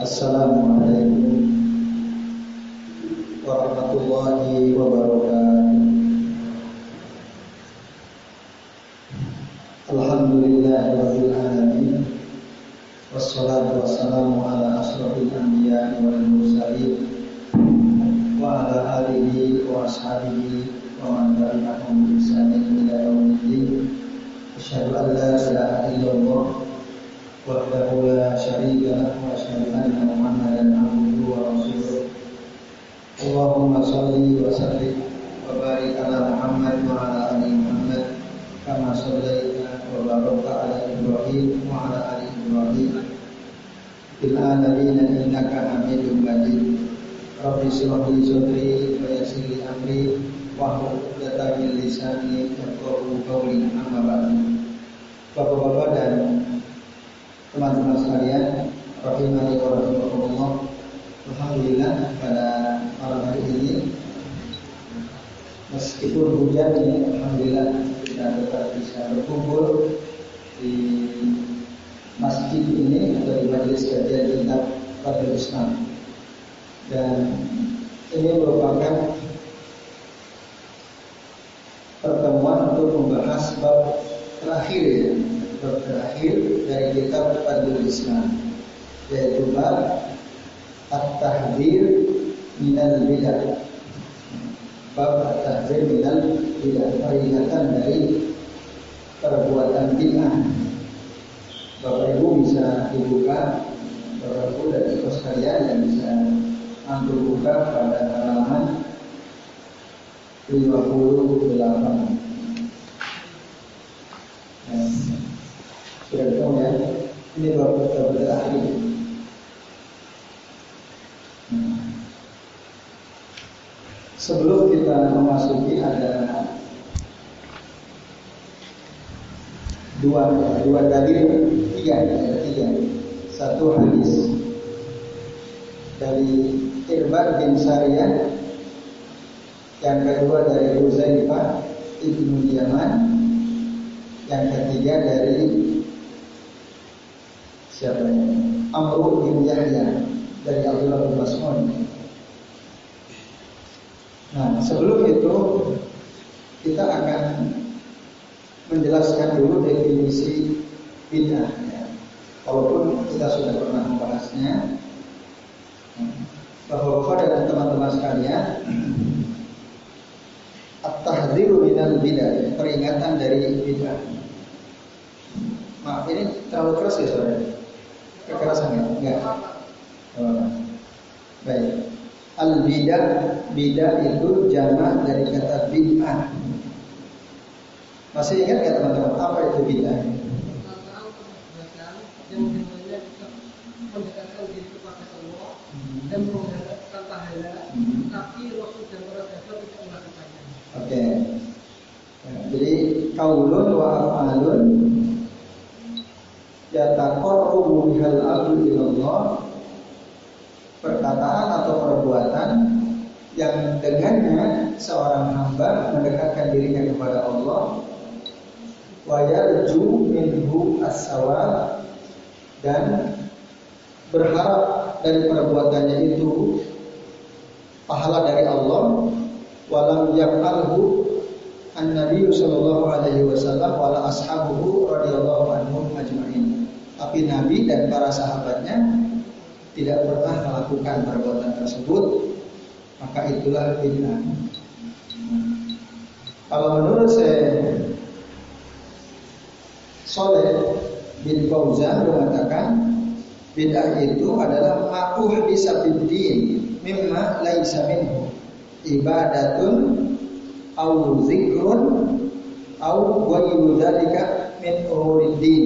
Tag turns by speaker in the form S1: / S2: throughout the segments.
S1: Assalamualaikum warahmatullahi wabarakatuh. Alhamdulillahirabbil alamin. Wassalatu wassalamu ala asrofil anbiya'i wal mursalin wa ala alihi wa ashabihi wa man tabi'ahum bi ihsanin ila yaumiddin. Asyhadu an la ilaha illallah wahdahu Allahumma shalli wa sallim wa barik ala Muhammad Muhammad kama shallaita wa barakta ala Ibrahim alamin innaka Hamidum Majid. Rabbi shrah li sadri wa yassir li amri wa hlul 'uqdatam min. Bapak-bapak dan teman-teman sekalian, rahimani wa rahimakumullah. Alhamdulillah pada malam hari ini meskipun hujan ini alhamdulillah kita tetap bisa berkumpul di masjid ini atau di majelis kajian kitab Fadil Islam. Dan ini merupakan pertemuan untuk membahas bab terakhir ya, terakhir dari kitab Fadil Islam yaitu bab At-Tahdir minal bidah Bab At-Tahdir minal bidah Peringatan dari perbuatan bid'ah Bapak Ibu bisa dibuka Bapak Ibu dan Ibu sekalian yang bisa antum buka pada halaman 58 nah, Sudah ketemu ya? Ini bab terakhir Sebelum kita memasuki ada dua dua dalil tiga tiga satu hadis dari Irban bin Sariyah yang kedua dari Uzaifah ibnu Yaman yang ketiga dari siapa ini? Amru bin Yahya dari Abdullah bin Mas'ud Nah, sebelum itu kita akan menjelaskan dulu definisi bid'ah. Ya. Walaupun kita sudah pernah membahasnya, bahwa bapak dan teman-teman sekalian, at-tahdziru minal bid'ah, peringatan dari bid'ah. Maaf, ini terlalu keras ya saudara? Kekerasan ya? Enggak. Oh, baik. Al bidah bidah itu jama dari kata bid'ah. Masih ingat nggak teman-teman apa itu bid'ah?
S2: mendekatkan diri kepada Allah dan mengharapkan pahala, tapi Rasul.
S1: Oke. Jadi kaulun wa afalun bihal abdu ilallah perkataan atau perbuatan yang dengannya seorang hamba mendekatkan dirinya kepada Allah. Wa yarju minhu as dan berharap dari perbuatannya itu pahala dari Allah. Walam yaqalhu an-nabi sallallahu alaihi wasallam wala ashabuhu radhiyallahu anhum ajmain. Tapi nabi dan para sahabatnya tidak pernah melakukan perbuatan tersebut, maka itulah bid'ah. Kalau menurut saya Soleh bin Fauzan mengatakan bid'ah itu adalah ma'uh bisabiddin mimma laisa minhu ibadatun au zikrun au ghairu dzalika min umuriddin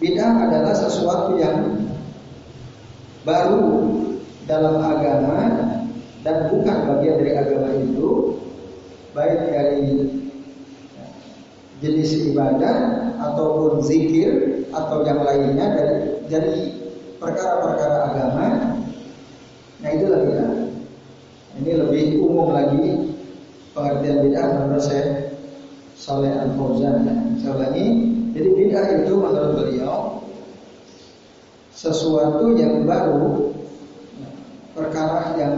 S1: Bid'ah adalah sesuatu yang baru dalam agama dan bukan bagian dari agama itu baik dari jenis ibadah ataupun zikir atau yang lainnya dari dari perkara-perkara agama nah itulah bid'ah ini lebih umum lagi pengertian bid'ah menurut saya Saleh Al Fauzan ya. Saya ulangi, jadi bid'ah itu menurut beliau sesuatu yang baru, perkara yang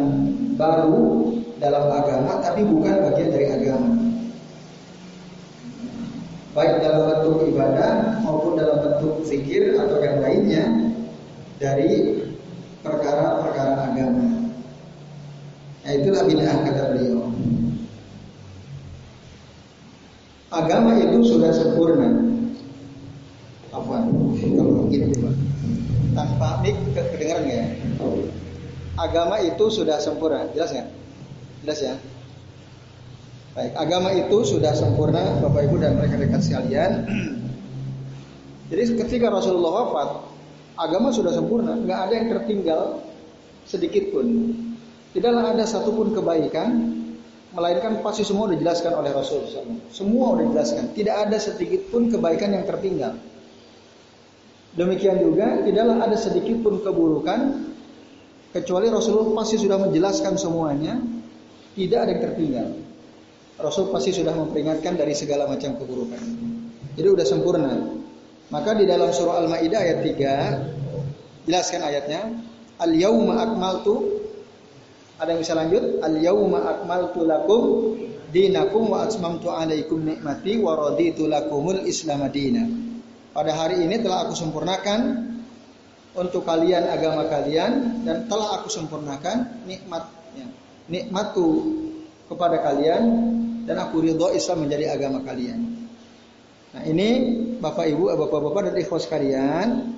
S1: baru dalam agama tapi bukan bagian dari agama. Baik dalam bentuk ibadah maupun dalam bentuk zikir atau yang lainnya dari perkara-perkara agama. Nah, itulah bid'ah kata beliau. Agama itu sudah sempurna. Apa? Kalau begini coba. Tanpa mik kedengaran nggak ya? Agama itu sudah sempurna. Jelas nggak? Jelas ya? Baik, agama itu sudah sempurna Bapak Ibu dan mereka dekat sekalian. Jadi ketika Rasulullah wafat, agama sudah sempurna, nggak ada yang tertinggal sedikit pun. Tidaklah ada satupun kebaikan melainkan pasti semua dijelaskan oleh Rasul Semua sudah dijelaskan. Tidak ada sedikit pun kebaikan yang tertinggal. Demikian juga tidaklah ada sedikit pun keburukan kecuali Rasulullah pasti sudah menjelaskan semuanya. Tidak ada yang tertinggal. Rasul pasti sudah memperingatkan dari segala macam keburukan. Jadi sudah sempurna. Maka di dalam surah Al-Maidah ayat 3 jelaskan ayatnya, "Al-yauma akmaltu ada yang bisa lanjut? Al yauma akmaltu lakum dinakum wa atmamtu alaikum nikmati wa raditu lakumul Islam madina. Pada hari ini telah aku sempurnakan untuk kalian agama kalian dan telah aku sempurnakan nikmatnya. Nikmatku kepada kalian dan aku ridho Islam menjadi agama kalian. Nah ini Bapak Ibu, Bapak-bapak dan ikhwas sekalian,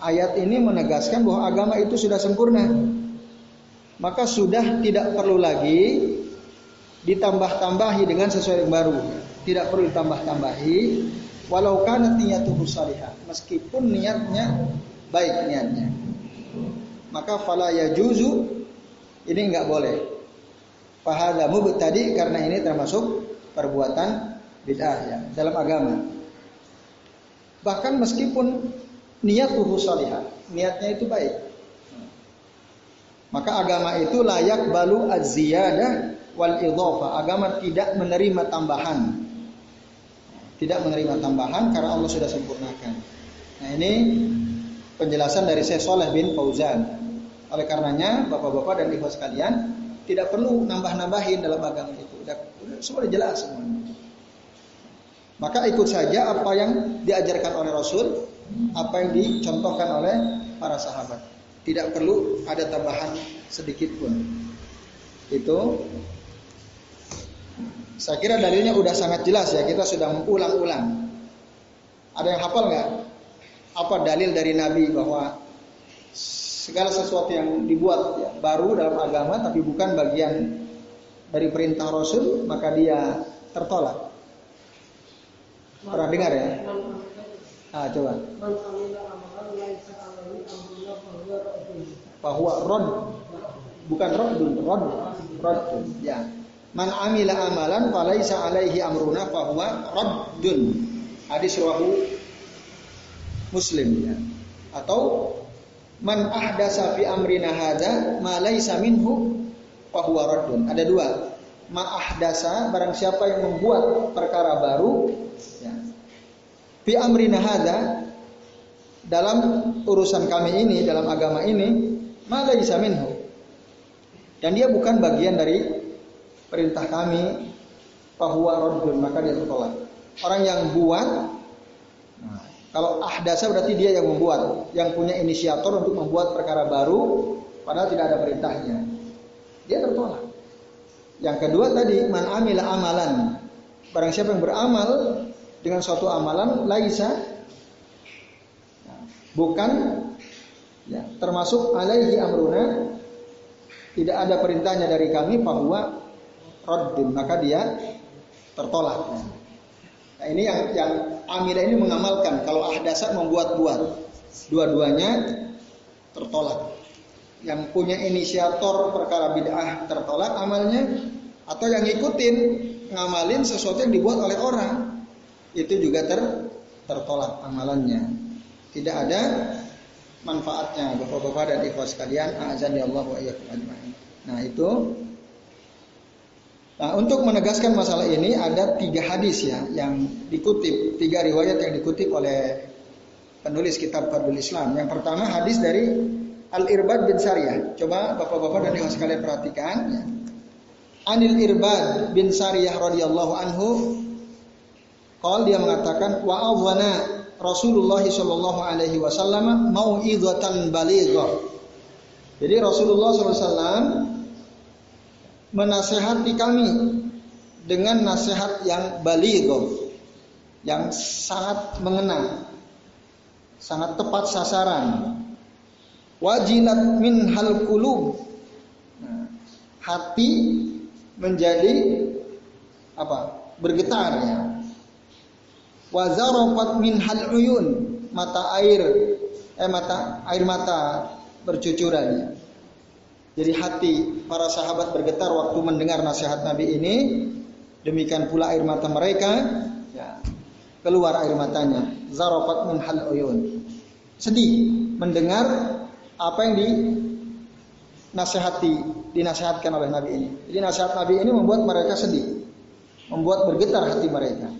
S1: ayat ini menegaskan bahwa agama itu sudah sempurna maka sudah tidak perlu lagi ditambah-tambahi dengan sesuatu yang baru. Tidak perlu ditambah-tambahi walau kana niyatuhu salihah. Meskipun niatnya baik niatnya. Maka fala yajuzu ini enggak boleh. Fahada tadi karena ini termasuk perbuatan bid'ah ya dalam agama. Bahkan meskipun niatuhu salihah, niatnya itu baik. Maka agama itu layak balu az-ziyadah wal idhafa. Agama tidak menerima tambahan. Tidak menerima tambahan karena Allah sudah sempurnakan. Nah, ini penjelasan dari Syekh Saleh bin Fauzan. Oleh karenanya, Bapak-bapak dan Ibu sekalian, tidak perlu nambah-nambahin dalam agama itu. Sudah, sudah jelas semua. Maka ikut saja apa yang diajarkan oleh Rasul, apa yang dicontohkan oleh para sahabat. Tidak perlu ada tambahan sedikit pun. Itu saya kira dalilnya udah sangat jelas ya. Kita sudah mengulang-ulang. Ada yang hafal nggak? Apa dalil dari Nabi bahwa segala sesuatu yang dibuat ya, baru dalam agama tapi bukan bagian dari perintah Rasul maka dia tertolak. Pernah dengar ya? Ah, coba bahwa rod bukan rodun rod rodun ya man amila amalan falaisa alaihi amruna bahwa roddun hadis rawahu muslim ya. Atau man ahdasa fi amrina hadza ma laisa minhu bahwa roddun ada dua. Ma ahdasa barang siapa yang membuat perkara baru ya fi amrina hadza dalam urusan kami ini dalam agama ini Malaisa minhu. Dan dia bukan bagian dari perintah kami bahwa raddun maka dia tertolak. Orang yang buat kalau ahdasa berarti dia yang membuat, yang punya inisiator untuk membuat perkara baru padahal tidak ada perintahnya. Dia tertolak. Yang kedua tadi man amila amalan. Barang siapa yang beramal dengan suatu amalan laisa bukan Ya, termasuk alaihi amruna tidak ada perintahnya dari kami bahwa raddun maka dia tertolak. Nah, ini yang yang Amida ini mengamalkan kalau ahdasa membuat-buat dua-duanya tertolak. Yang punya inisiator perkara bid'ah tertolak amalnya atau yang ngikutin ngamalin sesuatu yang dibuat oleh orang itu juga ter tertolak amalannya. Tidak ada manfaatnya Bapak-bapak dan ikhwas sekalian azan ya Allah wa. Nah, itu Nah, untuk menegaskan masalah ini ada tiga hadis ya yang dikutip, tiga riwayat yang dikutip oleh penulis kitab Fadlul Islam. Yang pertama hadis dari Al-Irbad bin Sariyah. Coba Bapak-bapak dan Ibu sekalian perhatikan. Anil Irbad bin Sariyah radhiyallahu anhu Qal dia mengatakan wa awwana Rasulullah sallallahu alaihi wasallam mau'izatan balighah. Jadi Rasulullah SAW menasehati kami dengan nasihat yang balighah, yang sangat mengena, sangat tepat sasaran. Wajilat min hal kulub. Nah, hati menjadi apa? Bergetar ya Wazarofat min hal uyun mata air eh mata air mata bercucuran ya. Jadi hati para sahabat bergetar waktu mendengar nasihat Nabi ini. Demikian pula air mata mereka ya, keluar air matanya. Zarofat min uyun. Sedih mendengar apa yang di nasihati dinasihatkan oleh Nabi ini. Jadi nasihat Nabi ini membuat mereka sedih, membuat bergetar hati mereka.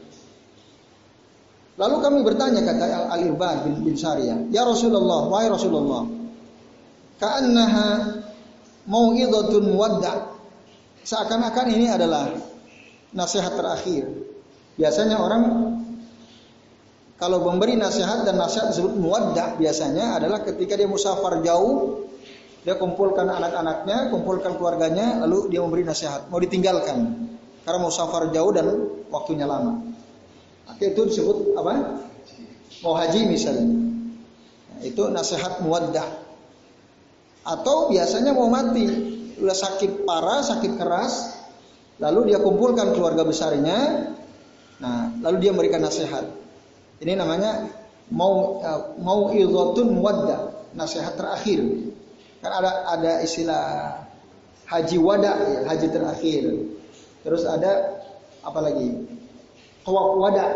S1: Lalu kami bertanya kata Al-Irbad bin, bin Sariyah, "Ya Rasulullah, wahai Rasulullah, ka'annaha mau'idhatun wadda." Seakan-akan ini adalah nasihat terakhir. Biasanya orang kalau memberi nasihat dan nasihat disebut muwadda biasanya adalah ketika dia musafar jauh, dia kumpulkan anak-anaknya, kumpulkan keluarganya, lalu dia memberi nasihat, mau ditinggalkan karena musafar jauh dan waktunya lama. Itu disebut apa? Mau haji misalnya. Nah, itu nasihat muwaddah. Atau biasanya mau mati, udah sakit parah, sakit keras, lalu dia kumpulkan keluarga besarnya, nah lalu dia memberikan nasihat. Ini namanya mau uh, mau idhatun muwaddah, nasihat terakhir. Kan ada ada istilah haji wada ya, haji terakhir. Terus ada apa lagi? tawaf wada.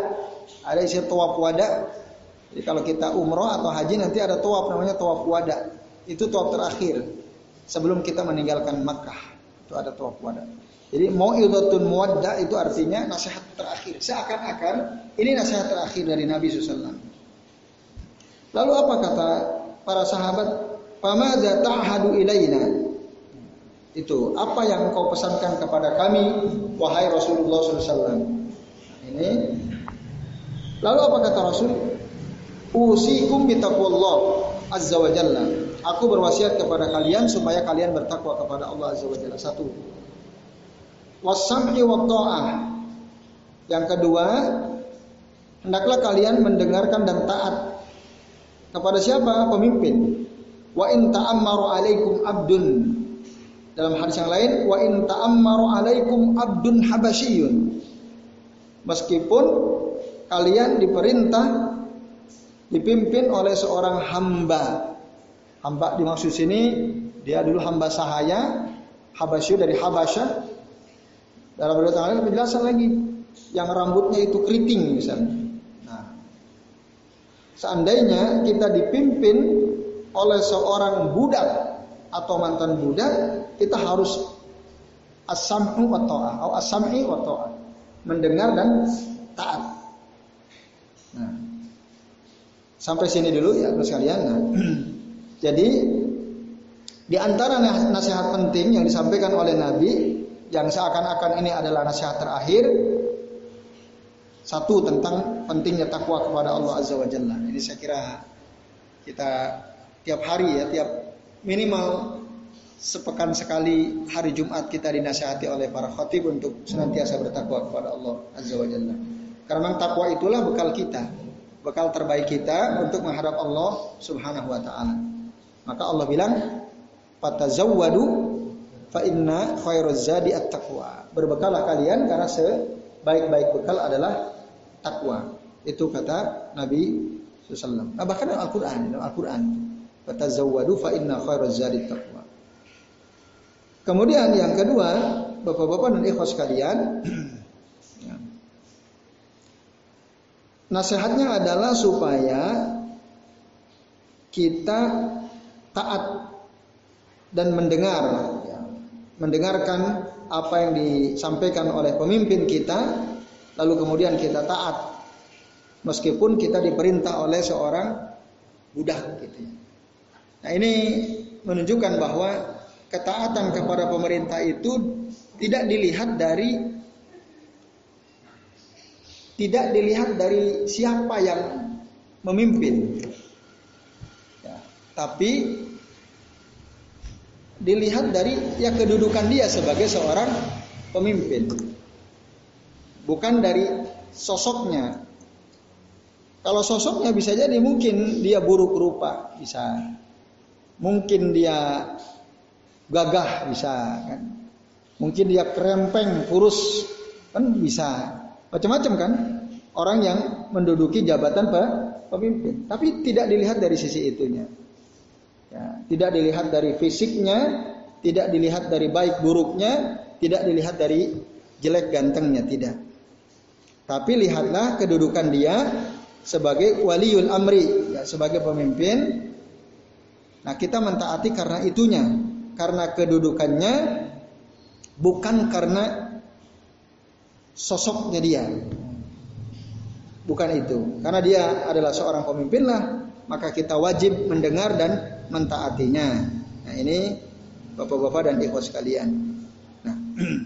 S1: Ada isi tawaf wada. Jadi kalau kita umroh atau haji nanti ada tawaf namanya tawaf wada. Itu tawaf terakhir sebelum kita meninggalkan Makkah. Itu ada tawaf wada. Jadi mau mau'idhatun muwadda itu artinya nasihat terakhir. Seakan-akan ini nasihat terakhir dari Nabi SAW. Lalu apa kata para sahabat? Pamada ta'hadu ilaina. Itu apa yang engkau pesankan kepada kami wahai Rasulullah SAW. Ini. Lalu apa kata Rasul? Usikum bitaqwallah azza wa jalla. Aku berwasiat kepada kalian supaya kalian bertakwa kepada Allah azza wa jalla. Satu. Wasam'i wa. Yang kedua, hendaklah kalian mendengarkan dan taat kepada siapa? Pemimpin. Wa in ta'ammaru alaikum abdun. Dalam hadis yang lain, wa in ta'ammaru alaikum abdun habasyiyun. Meskipun kalian diperintah dipimpin oleh seorang hamba. Hamba dimaksud sini dia dulu hamba sahaya, Habasyu dari Habasya. Dalam beberapa lain penjelasan lagi yang rambutnya itu keriting misalnya. Nah, seandainya kita dipimpin oleh seorang budak atau mantan budak, kita harus as-sam'u wa ta'ah atau as-sam'i mendengar dan taat. Nah, sampai sini dulu ya terus kalian. Nah, jadi di antara nasihat penting yang disampaikan oleh Nabi yang seakan-akan ini adalah nasihat terakhir satu tentang pentingnya takwa kepada Allah Azza wa Jalla. Ini saya kira kita tiap hari ya, tiap minimal sepekan sekali hari Jumat kita dinasihati oleh para khatib untuk senantiasa bertakwa kepada Allah Azza wa Jalla. Karena takwa itulah bekal kita, bekal terbaik kita untuk menghadap Allah Subhanahu wa taala. Maka Allah bilang, "Fatazawwadu fa inna khairaz zadi at-taqwa." Berbekalah kalian karena sebaik-baik bekal adalah takwa. Itu kata Nabi sallallahu Nah, bahkan dalam Al-Qur'an, dalam Al-Qur'an, "Fatazawwadu fa inna khairaz zadi at-taqwa." Kemudian yang kedua, Bapak-bapak dan ikhwas sekalian, ya. nasihatnya adalah supaya kita taat dan mendengar, ya. mendengarkan apa yang disampaikan oleh pemimpin kita, lalu kemudian kita taat, meskipun kita diperintah oleh seorang budak gitu ya. Nah ini menunjukkan bahwa ketaatan kepada pemerintah itu tidak dilihat dari tidak dilihat dari siapa yang memimpin, ya, tapi dilihat dari ya kedudukan dia sebagai seorang pemimpin, bukan dari sosoknya. Kalau sosoknya bisa jadi mungkin dia buruk rupa, bisa. Mungkin dia gagah bisa kan. Mungkin dia kerempeng kurus kan bisa. Macam-macam kan. Orang yang menduduki jabatan pemimpin. Tapi tidak dilihat dari sisi itunya ya, tidak dilihat dari fisiknya tidak dilihat dari baik buruknya tidak dilihat dari jelek gantengnya tidak tapi lihatlah kedudukan dia sebagai waliul amri ya, sebagai pemimpin Nah kita mentaati karena itunya, karena kedudukannya, bukan karena sosoknya dia. Bukan itu. Karena dia adalah seorang pemimpin lah, maka kita wajib mendengar dan mentaatinya. Nah ini bapak-bapak dan ikhwas sekalian. Nah,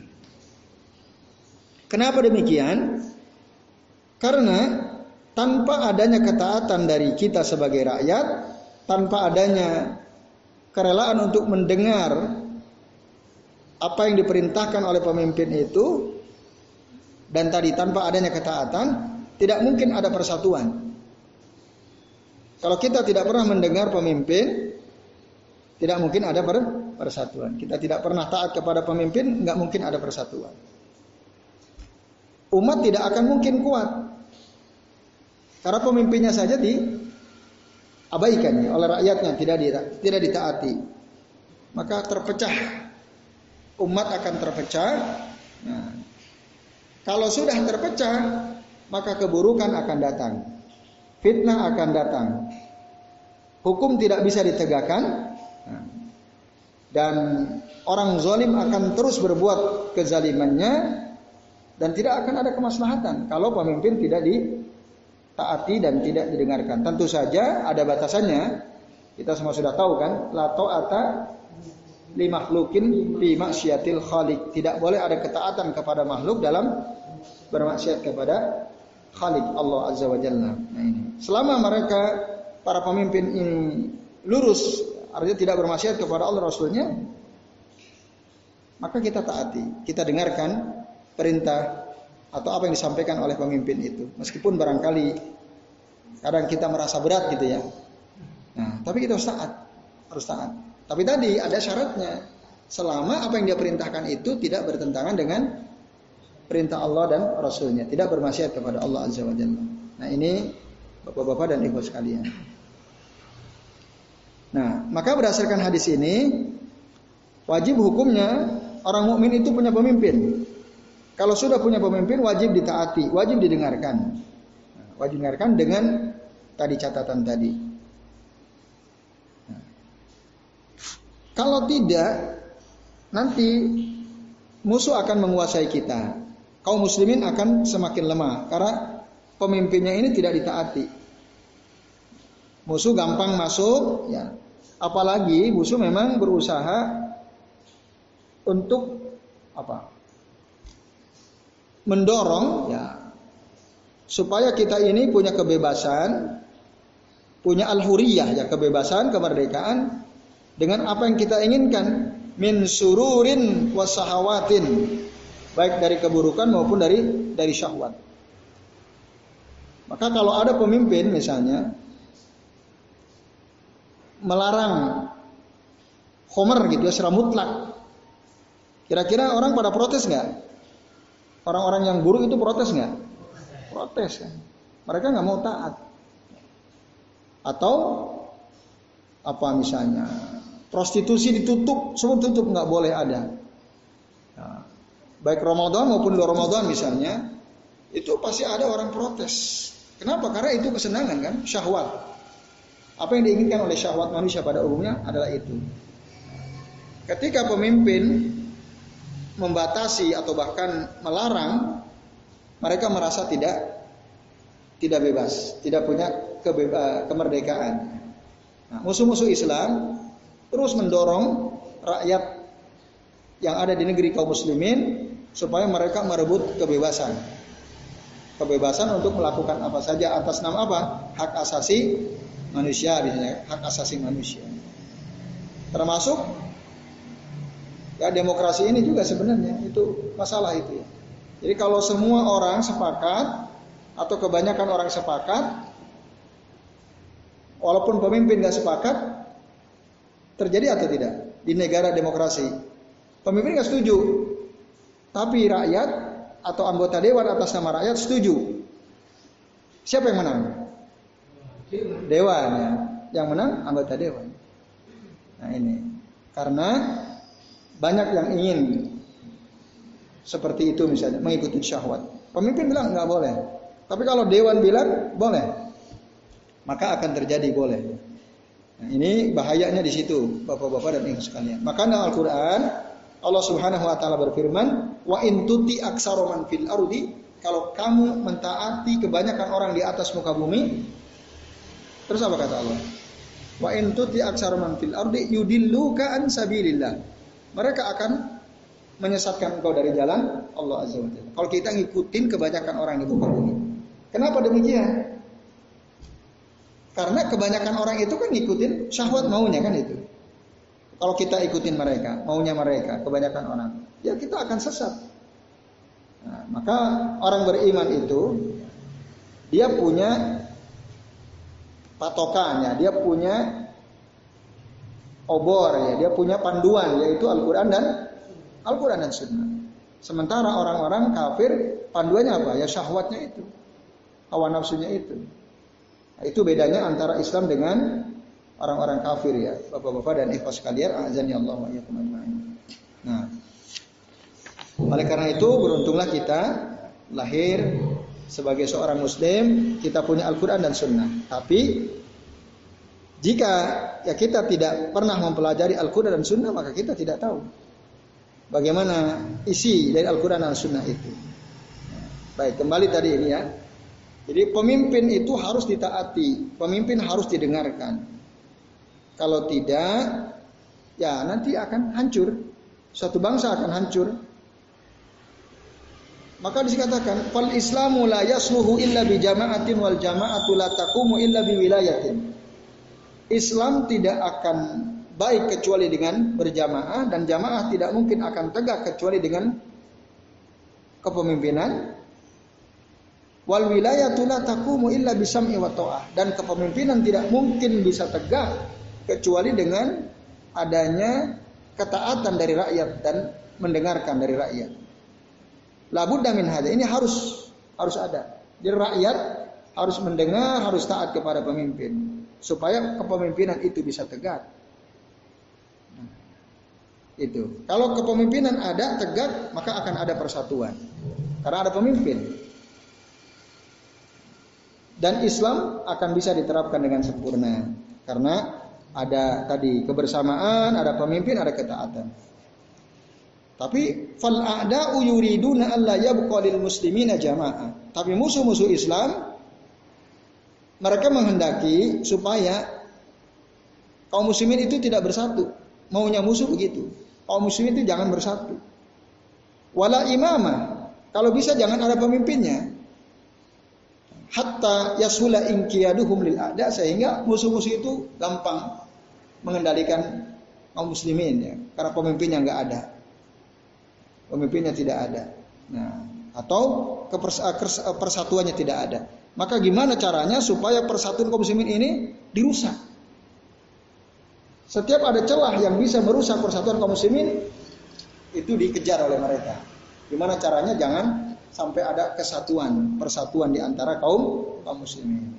S1: kenapa demikian? Karena tanpa adanya ketaatan dari kita sebagai rakyat, tanpa adanya kerelaan untuk mendengar apa yang diperintahkan oleh pemimpin itu dan tadi tanpa adanya ketaatan tidak mungkin ada persatuan. Kalau kita tidak pernah mendengar pemimpin, tidak mungkin ada persatuan. Kita tidak pernah taat kepada pemimpin, nggak mungkin ada persatuan. Umat tidak akan mungkin kuat. Karena pemimpinnya saja di abaikan oleh rakyatnya tidak tidak ditaati maka terpecah umat akan terpecah nah, kalau sudah terpecah maka keburukan akan datang fitnah akan datang hukum tidak bisa ditegakkan dan orang zalim akan terus berbuat kezalimannya dan tidak akan ada kemaslahatan kalau pemimpin tidak di taati dan tidak didengarkan. Tentu saja ada batasannya. Kita semua sudah tahu kan, la ta'ata li makhlukin fi maksiatil khaliq. Tidak boleh ada ketaatan kepada makhluk dalam bermaksiat kepada Khalik Allah Azza wa Jalla. Nah ini. Selama mereka para pemimpin ini lurus, artinya tidak bermaksiat kepada Allah Rasulnya, maka kita taati, kita dengarkan perintah atau apa yang disampaikan oleh pemimpin itu. Meskipun barangkali kadang kita merasa berat gitu ya. Nah, tapi kita harus taat, harus taat. Tapi tadi ada syaratnya. Selama apa yang dia perintahkan itu tidak bertentangan dengan perintah Allah dan Rasulnya, tidak bermaksiat kepada Allah Azza wa Jalla. Nah ini bapak-bapak dan ibu sekalian. Nah, maka berdasarkan hadis ini wajib hukumnya orang mukmin itu punya pemimpin. Kalau sudah punya pemimpin wajib ditaati, wajib didengarkan. Wajib didengarkan dengan tadi catatan tadi. kalau tidak, nanti musuh akan menguasai kita. Kaum muslimin akan semakin lemah karena pemimpinnya ini tidak ditaati. Musuh gampang masuk, ya. Apalagi musuh memang berusaha untuk apa? mendorong ya supaya kita ini punya kebebasan, punya al-huriyah ya kebebasan, kemerdekaan dengan apa yang kita inginkan min sururin wasahawatin baik dari keburukan maupun dari dari syahwat. Maka kalau ada pemimpin misalnya melarang homer gitu ya secara mutlak. Kira-kira orang pada protes nggak? Orang-orang yang buruk itu protes nggak? Protes kan. Mereka nggak mau taat. Atau apa misalnya prostitusi ditutup, semua tutup nggak boleh ada. Nah, baik Ramadan maupun luar Ramadan misalnya, itu pasti ada orang protes. Kenapa? Karena itu kesenangan kan, syahwat. Apa yang diinginkan oleh syahwat manusia pada umumnya adalah itu. Ketika pemimpin membatasi atau bahkan melarang, mereka merasa tidak tidak bebas, tidak punya kebeba, kemerdekaan. Nah, musuh-musuh Islam terus mendorong rakyat yang ada di negeri kaum muslimin supaya mereka merebut kebebasan. Kebebasan untuk melakukan apa saja atas nama apa? Hak asasi manusia, hak asasi manusia. Termasuk ya demokrasi ini juga sebenarnya itu masalah itu ya. Jadi kalau semua orang sepakat atau kebanyakan orang sepakat, walaupun pemimpin nggak sepakat, terjadi atau tidak di negara demokrasi? Pemimpin nggak setuju, tapi rakyat atau anggota dewan atas nama rakyat setuju. Siapa yang menang? Dewan ya. Yang menang anggota dewan. Nah ini karena banyak yang ingin seperti itu misalnya mengikuti syahwat. Pemimpin bilang nggak boleh. Tapi kalau dewan bilang boleh, maka akan terjadi boleh. Nah, ini bahayanya di situ, bapak-bapak dan ibu sekalian. Maka Al-Quran Allah Subhanahu Wa Taala berfirman, wa intuti aksaroman fil ardi. Kalau kamu mentaati kebanyakan orang di atas muka bumi, terus apa kata Allah? Wa intuti aksaroman fil ardi yudilluka an sabilillah. Mereka akan menyesatkan engkau dari jalan Allah Azza wa Jalla. Kalau kita ngikutin kebanyakan orang di muka bumi. Kenapa demikian? Karena kebanyakan orang itu kan ngikutin syahwat maunya kan itu. Kalau kita ikutin mereka, maunya mereka, kebanyakan orang, ya kita akan sesat. Nah, maka orang beriman itu dia punya patokannya, dia punya obor ya, dia punya panduan yaitu Al-Qur'an dan Al-Qur'an dan Sunnah. Sementara orang-orang kafir panduannya apa? Ya syahwatnya itu hawa nafsunya itu. Nah, itu bedanya antara Islam dengan orang-orang kafir ya, bapak-bapak dan ikhwas sekalian, azan ya Allah Nah, oleh karena itu beruntunglah kita lahir sebagai seorang muslim, kita punya Al-Qur'an dan sunnah. Tapi jika ya kita tidak pernah mempelajari Al-Qur'an dan sunnah, maka kita tidak tahu bagaimana isi dari Al-Qur'an dan sunnah itu. Baik, kembali tadi ini ya. Jadi pemimpin itu harus ditaati, pemimpin harus didengarkan. Kalau tidak, ya nanti akan hancur. Suatu bangsa akan hancur. Maka dikatakan, "Fal Islamu la yasluhu illa bi jama'atin wal jama'atu la taqumu illa bi wilayatin." Islam tidak akan baik kecuali dengan berjamaah dan jamaah tidak mungkin akan tegak kecuali dengan kepemimpinan Wal wilayatu la taqumu illa bisam'i wa ta'ah. Dan kepemimpinan tidak mungkin bisa tegak kecuali dengan adanya ketaatan dari rakyat dan mendengarkan dari rakyat. La budda min hada. Ini harus harus ada. Jadi rakyat harus mendengar, harus taat kepada pemimpin supaya kepemimpinan itu bisa tegak. Itu. Kalau kepemimpinan ada tegak, maka akan ada persatuan. Karena ada pemimpin dan Islam akan bisa diterapkan dengan sempurna karena ada tadi kebersamaan, ada pemimpin, ada ketaatan. Tapi fal a'da'u yuriduna alla yabqa lil muslimina jamaah. Tapi musuh-musuh Islam mereka menghendaki supaya kaum muslimin itu tidak bersatu. Maunya musuh begitu. Kaum muslimin itu jangan bersatu. Wala imamah. Kalau bisa jangan ada pemimpinnya hatta yasula inqiyaduhum lil a'da sehingga musuh-musuh itu gampang mengendalikan kaum muslimin ya. Karena pemimpinnya nggak ada. Pemimpinnya tidak ada. Nah atau persatuannya tidak ada. Maka gimana caranya supaya persatuan kaum muslimin ini dirusak? Setiap ada celah yang bisa merusak persatuan kaum muslimin itu dikejar oleh mereka. Gimana caranya? Jangan sampai ada kesatuan, persatuan di antara kaum kaum muslimin.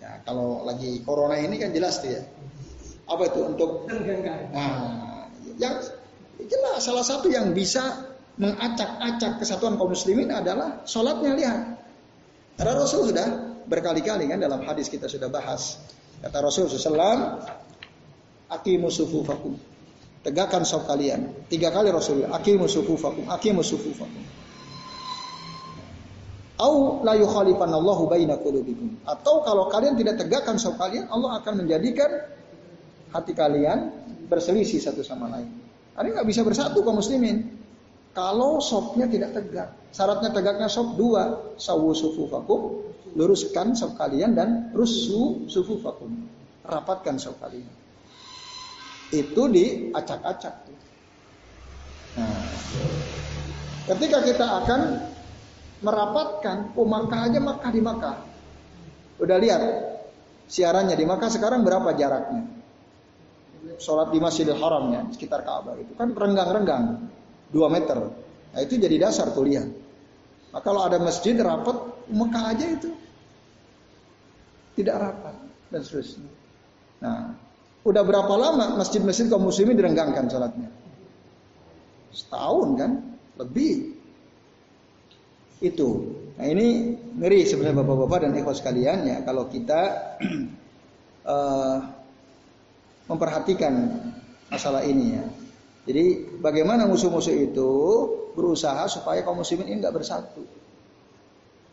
S1: Ya, kalau lagi corona ini kan jelas tuh ya. Apa itu untuk Nah, yang jelas salah satu yang bisa mengacak-acak kesatuan kaum muslimin adalah sholatnya lihat. Karena Rasul sudah berkali-kali kan dalam hadis kita sudah bahas. Kata Rasul SAW, Akimu sufufakum. Tegakkan sop kalian. Tiga kali Rasulullah. Akimu sufufakum. Akimu sufufakum. Au la yukhalifanallahu baina qulubikum. Atau kalau kalian tidak tegakkan sop kalian, Allah akan menjadikan hati kalian berselisih satu sama lain. Kalian nggak bisa bersatu kaum muslimin. Kalau sopnya tidak tegak. Syaratnya tegaknya sop dua. Sawu sufufakum. Luruskan sop kalian dan rusu sufufakum. Rapatkan sop kalian. Itu diacak-acak. Nah, ketika kita akan merapatkan, oh aja Makkah di Makkah. Udah lihat siarannya di Makkah sekarang berapa jaraknya? Sholat di Masjidil Haram ya, sekitar Ka'bah itu kan renggang-renggang 2 meter. Nah itu jadi dasar tuh lihat. Nah, kalau ada masjid rapat, Mekah aja itu tidak rapat dan seterusnya. Nah, udah berapa lama masjid-masjid kaum muslimin direnggangkan sholatnya? Setahun kan? Lebih. Itu. Nah ini ngeri sebenarnya bapak-bapak dan ikhwas sekalian ya kalau kita uh, memperhatikan masalah ini ya. Jadi bagaimana musuh-musuh itu berusaha supaya kaum muslimin ini tidak bersatu.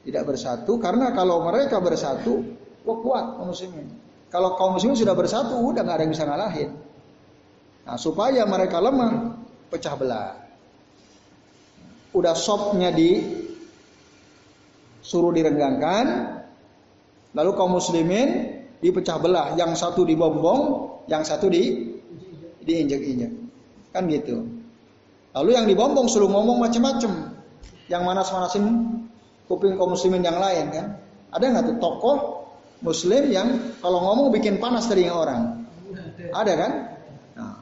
S1: Tidak bersatu karena kalau mereka bersatu, kuat kaum muslimin. Kalau kaum muslimin sudah bersatu, udah nggak ada yang bisa ngalahin. Nah, supaya mereka lemah, pecah belah. Udah sopnya di suruh direnggangkan, lalu kaum muslimin dipecah belah, yang satu dibombong, yang satu di diinjek-injek. Kan gitu. Lalu yang dibombong suruh ngomong macam-macam. Yang manas-manasin kuping kaum muslimin yang lain kan. Ada nggak tuh tokoh muslim yang kalau ngomong bikin panas telinga orang? Ada kan? Nah,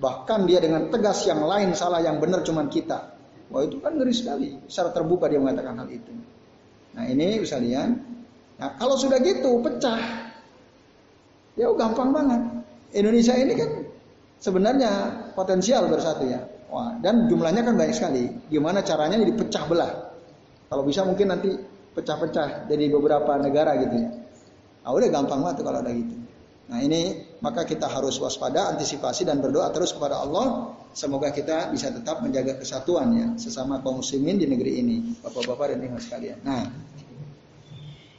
S1: bahkan dia dengan tegas yang lain salah yang benar cuman kita. Wah itu kan ngeri sekali. Secara terbuka dia mengatakan hal itu. Nah ini bisa lihat. Nah kalau sudah gitu pecah, ya gampang banget. Indonesia ini kan sebenarnya potensial bersatu ya. Wah, dan jumlahnya kan banyak sekali. Gimana caranya jadi pecah belah? Kalau bisa mungkin nanti pecah-pecah jadi beberapa negara gitu ya. Nah, udah gampang banget kalau ada gitu. Nah ini maka kita harus waspada, antisipasi dan berdoa terus kepada Allah. Semoga kita bisa tetap menjaga kesatuan ya sesama kaum muslimin di negeri ini, bapak-bapak dan ibu sekalian. Nah,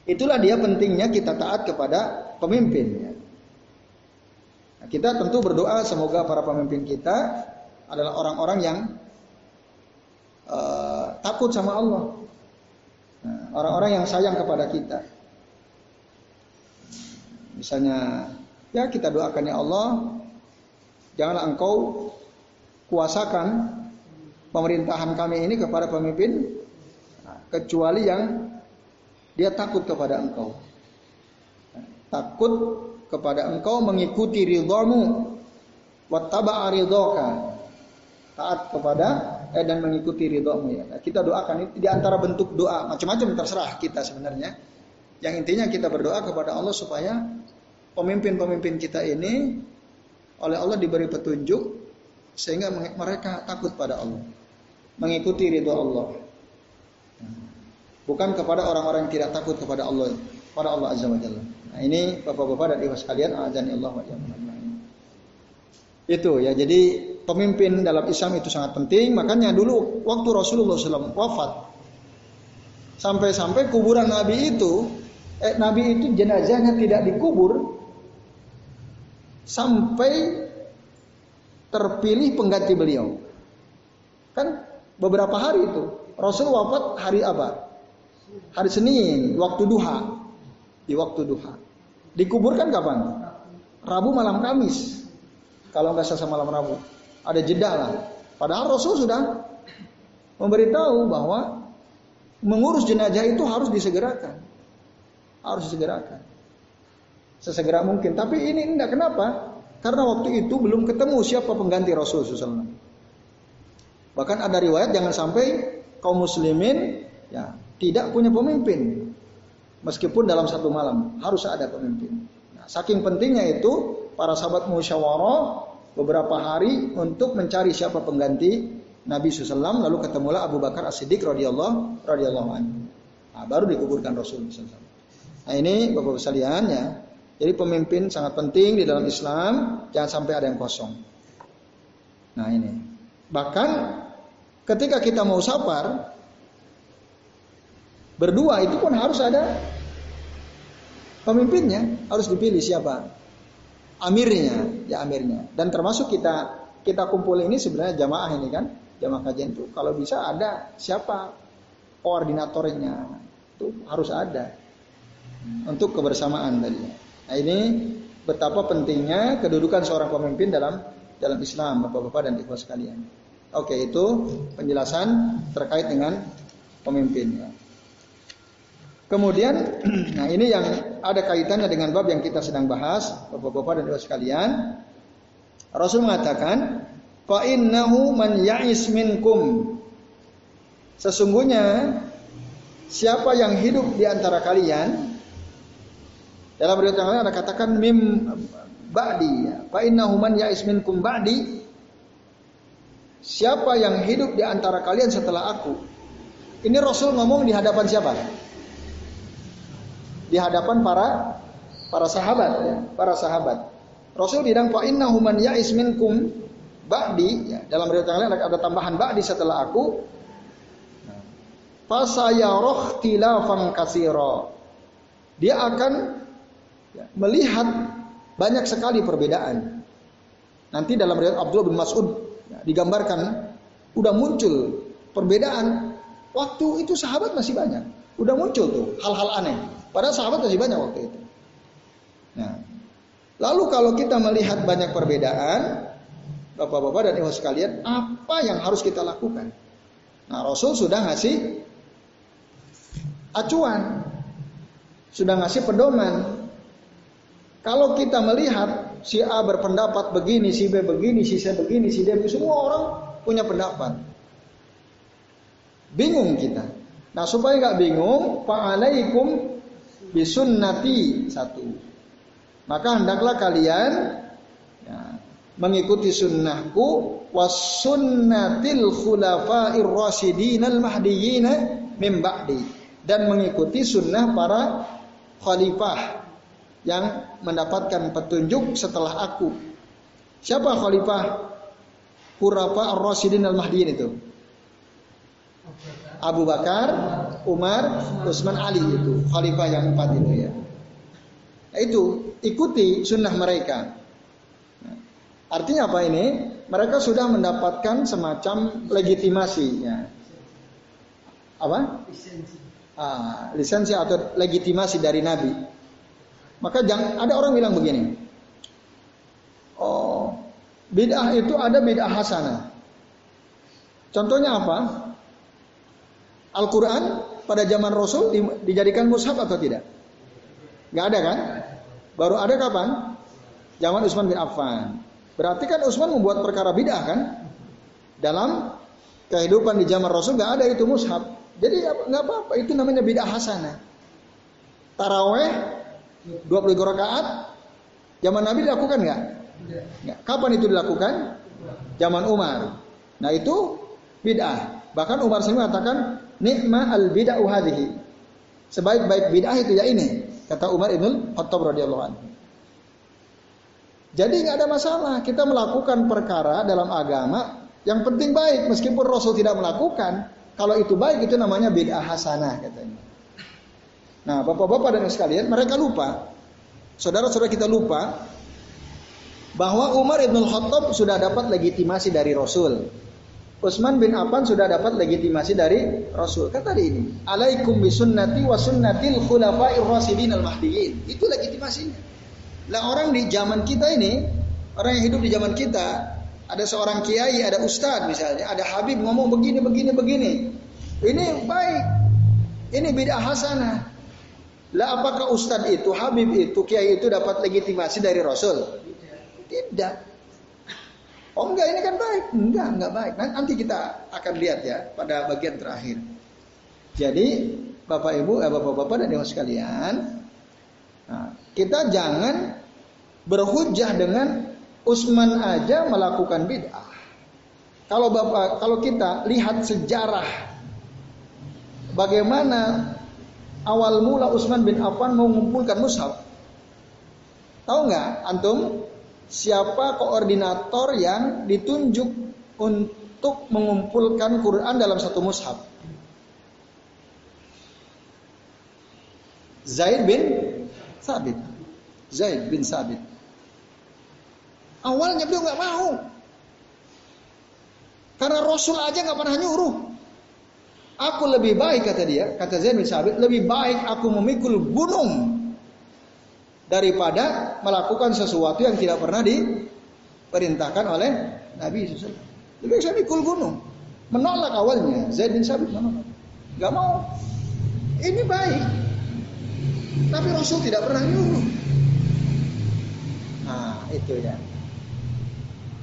S1: itulah dia pentingnya kita taat kepada pemimpin. Ya. Nah, kita tentu berdoa semoga para pemimpin kita adalah orang-orang yang uh, takut sama Allah, nah, orang-orang nah, yang sayang kepada kita. Misalnya Ya kita doakan ya Allah, janganlah engkau kuasakan pemerintahan kami ini kepada pemimpin kecuali yang dia takut kepada engkau. Takut kepada engkau mengikuti ridhamu wattaba ridhaka. Taat kepada eh, dan mengikuti ridhamu ya. Kita doakan itu di antara bentuk doa macam-macam terserah kita sebenarnya. Yang intinya kita berdoa kepada Allah supaya pemimpin-pemimpin kita ini oleh Allah diberi petunjuk sehingga mereka takut pada Allah, mengikuti ridho Allah. Bukan kepada orang-orang yang tidak takut kepada Allah, pada Allah Azza wa Jalla. Nah, ini Bapak-bapak dan Ibu sekalian, azani Allah wa Itu ya, jadi pemimpin dalam Islam itu sangat penting. Makanya dulu waktu Rasulullah SAW wafat, sampai-sampai kuburan Nabi itu, eh, Nabi itu jenazahnya tidak dikubur, sampai terpilih pengganti beliau. Kan beberapa hari itu. Rasul wafat hari apa? Hari Senin, waktu duha. Di waktu duha. Dikuburkan kapan? Rabu malam Kamis. Kalau nggak selesai malam Rabu. Ada jeda lah. Padahal Rasul sudah memberitahu bahwa mengurus jenazah itu harus disegerakan. Harus disegerakan sesegera mungkin. Tapi ini enggak kenapa? Karena waktu itu belum ketemu siapa pengganti Rasul SAW. Bahkan ada riwayat jangan sampai kaum muslimin ya tidak punya pemimpin. Meskipun dalam satu malam harus ada pemimpin. Nah, saking pentingnya itu para sahabat musyawarah beberapa hari untuk mencari siapa pengganti Nabi SAW lalu ketemulah Abu Bakar As-Siddiq radhiyallahu radhiyallahu anhu. Nah, baru dikuburkan Rasul SAW. Nah ini Bapak sekalian ya, jadi pemimpin sangat penting di dalam Islam, jangan sampai ada yang kosong. Nah ini. Bahkan ketika kita mau safar, berdua itu pun harus ada pemimpinnya, harus dipilih siapa? Amirnya, ya amirnya. Dan termasuk kita kita kumpul ini sebenarnya jamaah ini kan, jamaah kajian itu kalau bisa ada siapa koordinatornya itu harus ada untuk kebersamaan tadi. Nah ini betapa pentingnya kedudukan seorang pemimpin dalam dalam Islam, bapak-bapak dan ibu sekalian. Oke, itu penjelasan terkait dengan pemimpin. Kemudian, nah ini yang ada kaitannya dengan bab yang kita sedang bahas, bapak-bapak dan ibu sekalian. Rasul mengatakan, "Fa innahu man ya'is minkum." Sesungguhnya siapa yang hidup di antara kalian dalam riwayat yang lain ada katakan mim ba'di. Fa innahu man ya'is minkum ba'di. Siapa yang hidup di antara kalian setelah aku? Ini Rasul ngomong di hadapan siapa? Di hadapan para para sahabat ya, para sahabat. Rasul bilang fa innahu man ya'is minkum ba'di ya, dalam riwayat yang lain ada, tambahan ba'di setelah aku. Fasayarah tilafan kasira. Dia akan ya, melihat banyak sekali perbedaan. Nanti dalam riwayat Abdullah bin Mas'ud Ya, digambarkan udah muncul perbedaan. Waktu itu sahabat masih banyak. Udah muncul tuh hal-hal aneh. Padahal sahabat masih banyak waktu itu. Nah lalu kalau kita melihat banyak perbedaan bapak-bapak dan ibu sekalian apa yang harus kita lakukan? Nah Rasul sudah ngasih acuan sudah ngasih pedoman kalau kita melihat si A berpendapat begini, si B begini, si C begini, si D begini. Semua orang punya pendapat. Bingung kita. Nah supaya nggak bingung, fa'alaikum bisunnati satu. Maka hendaklah kalian ya, mengikuti sunnahku was sunnatil khulafair al mahdiyyin min ba'di dan mengikuti sunnah para khalifah yang mendapatkan petunjuk setelah aku. Siapa khalifah Hurafa Ar-Rasyidin Al-Mahdiin itu? Abu Bakar, Umar, Utsman, Ali itu khalifah yang empat itu ya. Nah, itu ikuti sunnah mereka. Nah, artinya apa ini? Mereka sudah mendapatkan semacam legitimasi ya. Apa? Lisensi. Ah, lisensi atau legitimasi dari Nabi maka jangan ada orang bilang begini. Oh, bid'ah itu ada bid'ah hasanah. Contohnya apa? Al-Quran pada zaman Rasul dijadikan mushaf atau tidak? Gak ada kan? Baru ada kapan? Zaman Utsman bin Affan. Berarti kan Utsman membuat perkara bid'ah kan? Dalam kehidupan di zaman Rasul nggak ada itu mushaf. Jadi nggak apa-apa, itu namanya bid'ah hasanah. Taraweh 20 rakaat zaman Nabi dilakukan nggak? Kapan itu dilakukan? Zaman Umar. Nah itu bid'ah. Bahkan Umar sendiri mengatakan nikma al bid'ah hadhihi. Sebaik-baik bid'ah itu ya ini, kata Umar Ibn Khattab radhiyallahu anhu. Jadi nggak ada masalah kita melakukan perkara dalam agama yang penting baik meskipun Rasul tidak melakukan. Kalau itu baik itu namanya bid'ah hasanah katanya. Nah, bapak-bapak dan sekalian, mereka lupa. Saudara-saudara kita lupa bahwa Umar ibn Khattab sudah dapat legitimasi dari Rasul. Utsman bin Affan sudah dapat legitimasi dari Rasul. Kan tadi ini, alaikum bisunnati wa sunnatil khulafa'ir rasidin al-mahdiyyin. Itu legitimasinya. Lah orang di zaman kita ini, orang yang hidup di zaman kita, ada seorang kiai, ada ustadz misalnya, ada habib ngomong begini, begini, begini. Ini baik. Ini bid'ah hasanah. Lah apakah ustadz itu, habib itu, kiai itu dapat legitimasi dari Rasul? Tidak. Oh enggak ini kan baik. Enggak, enggak baik. Nanti kita akan lihat ya pada bagian terakhir. Jadi Bapak Ibu, eh, Bapak-bapak dan Ibu sekalian, nah, kita jangan berhujah dengan Usman aja melakukan bid'ah. Kalau Bapak, kalau kita lihat sejarah bagaimana awal mula Utsman bin Affan mengumpulkan mushaf. Tahu nggak antum siapa koordinator yang ditunjuk untuk mengumpulkan Quran dalam satu mushaf? Zaid bin Sabit. Zaid bin Sabit. Awalnya beliau nggak mau. Karena Rasul aja nggak pernah nyuruh. Aku lebih baik kata dia, kata Zaid bin Sabit, lebih baik aku memikul gunung daripada melakukan sesuatu yang tidak pernah diperintahkan oleh Nabi SAW. Lebih baik saya mikul gunung. Menolak awalnya, Zaid bin Sabit menolak. Gak mau. Ini baik. Tapi Rasul tidak pernah nyuruh. Nah, itu ya.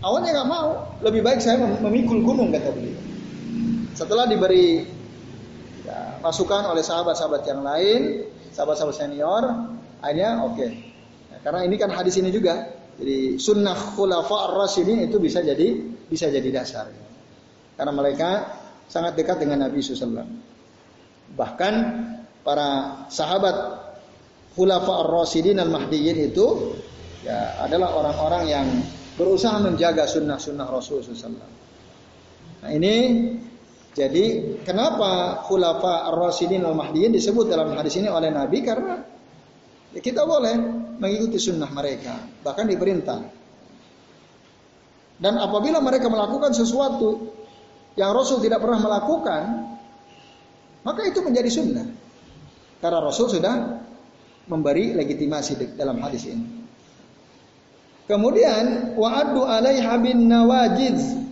S1: Awalnya nggak mau, lebih baik saya memikul gunung kata beliau. Setelah diberi ya, masukan oleh sahabat-sahabat yang lain, sahabat-sahabat senior, akhirnya oke. Okay. Ya, karena ini kan hadis ini juga, jadi sunnah khulafa ar-rasyidin itu bisa jadi bisa jadi dasar. Karena mereka sangat dekat dengan Nabi SAW. Bahkan para sahabat khulafa ar-rasyidin al-mahdiyyin itu ya adalah orang-orang yang berusaha menjaga sunnah-sunnah Rasul SAW. Nah ini jadi kenapa khulafa ar-rasyidin al-mahdiyyin disebut dalam hadis ini oleh Nabi karena kita boleh mengikuti sunnah mereka, bahkan diperintah. Dan apabila mereka melakukan sesuatu yang Rasul tidak pernah melakukan, maka itu menjadi sunnah. Karena Rasul sudah memberi legitimasi dalam hadis ini. Kemudian wa'addu alaiha bin nawajiz.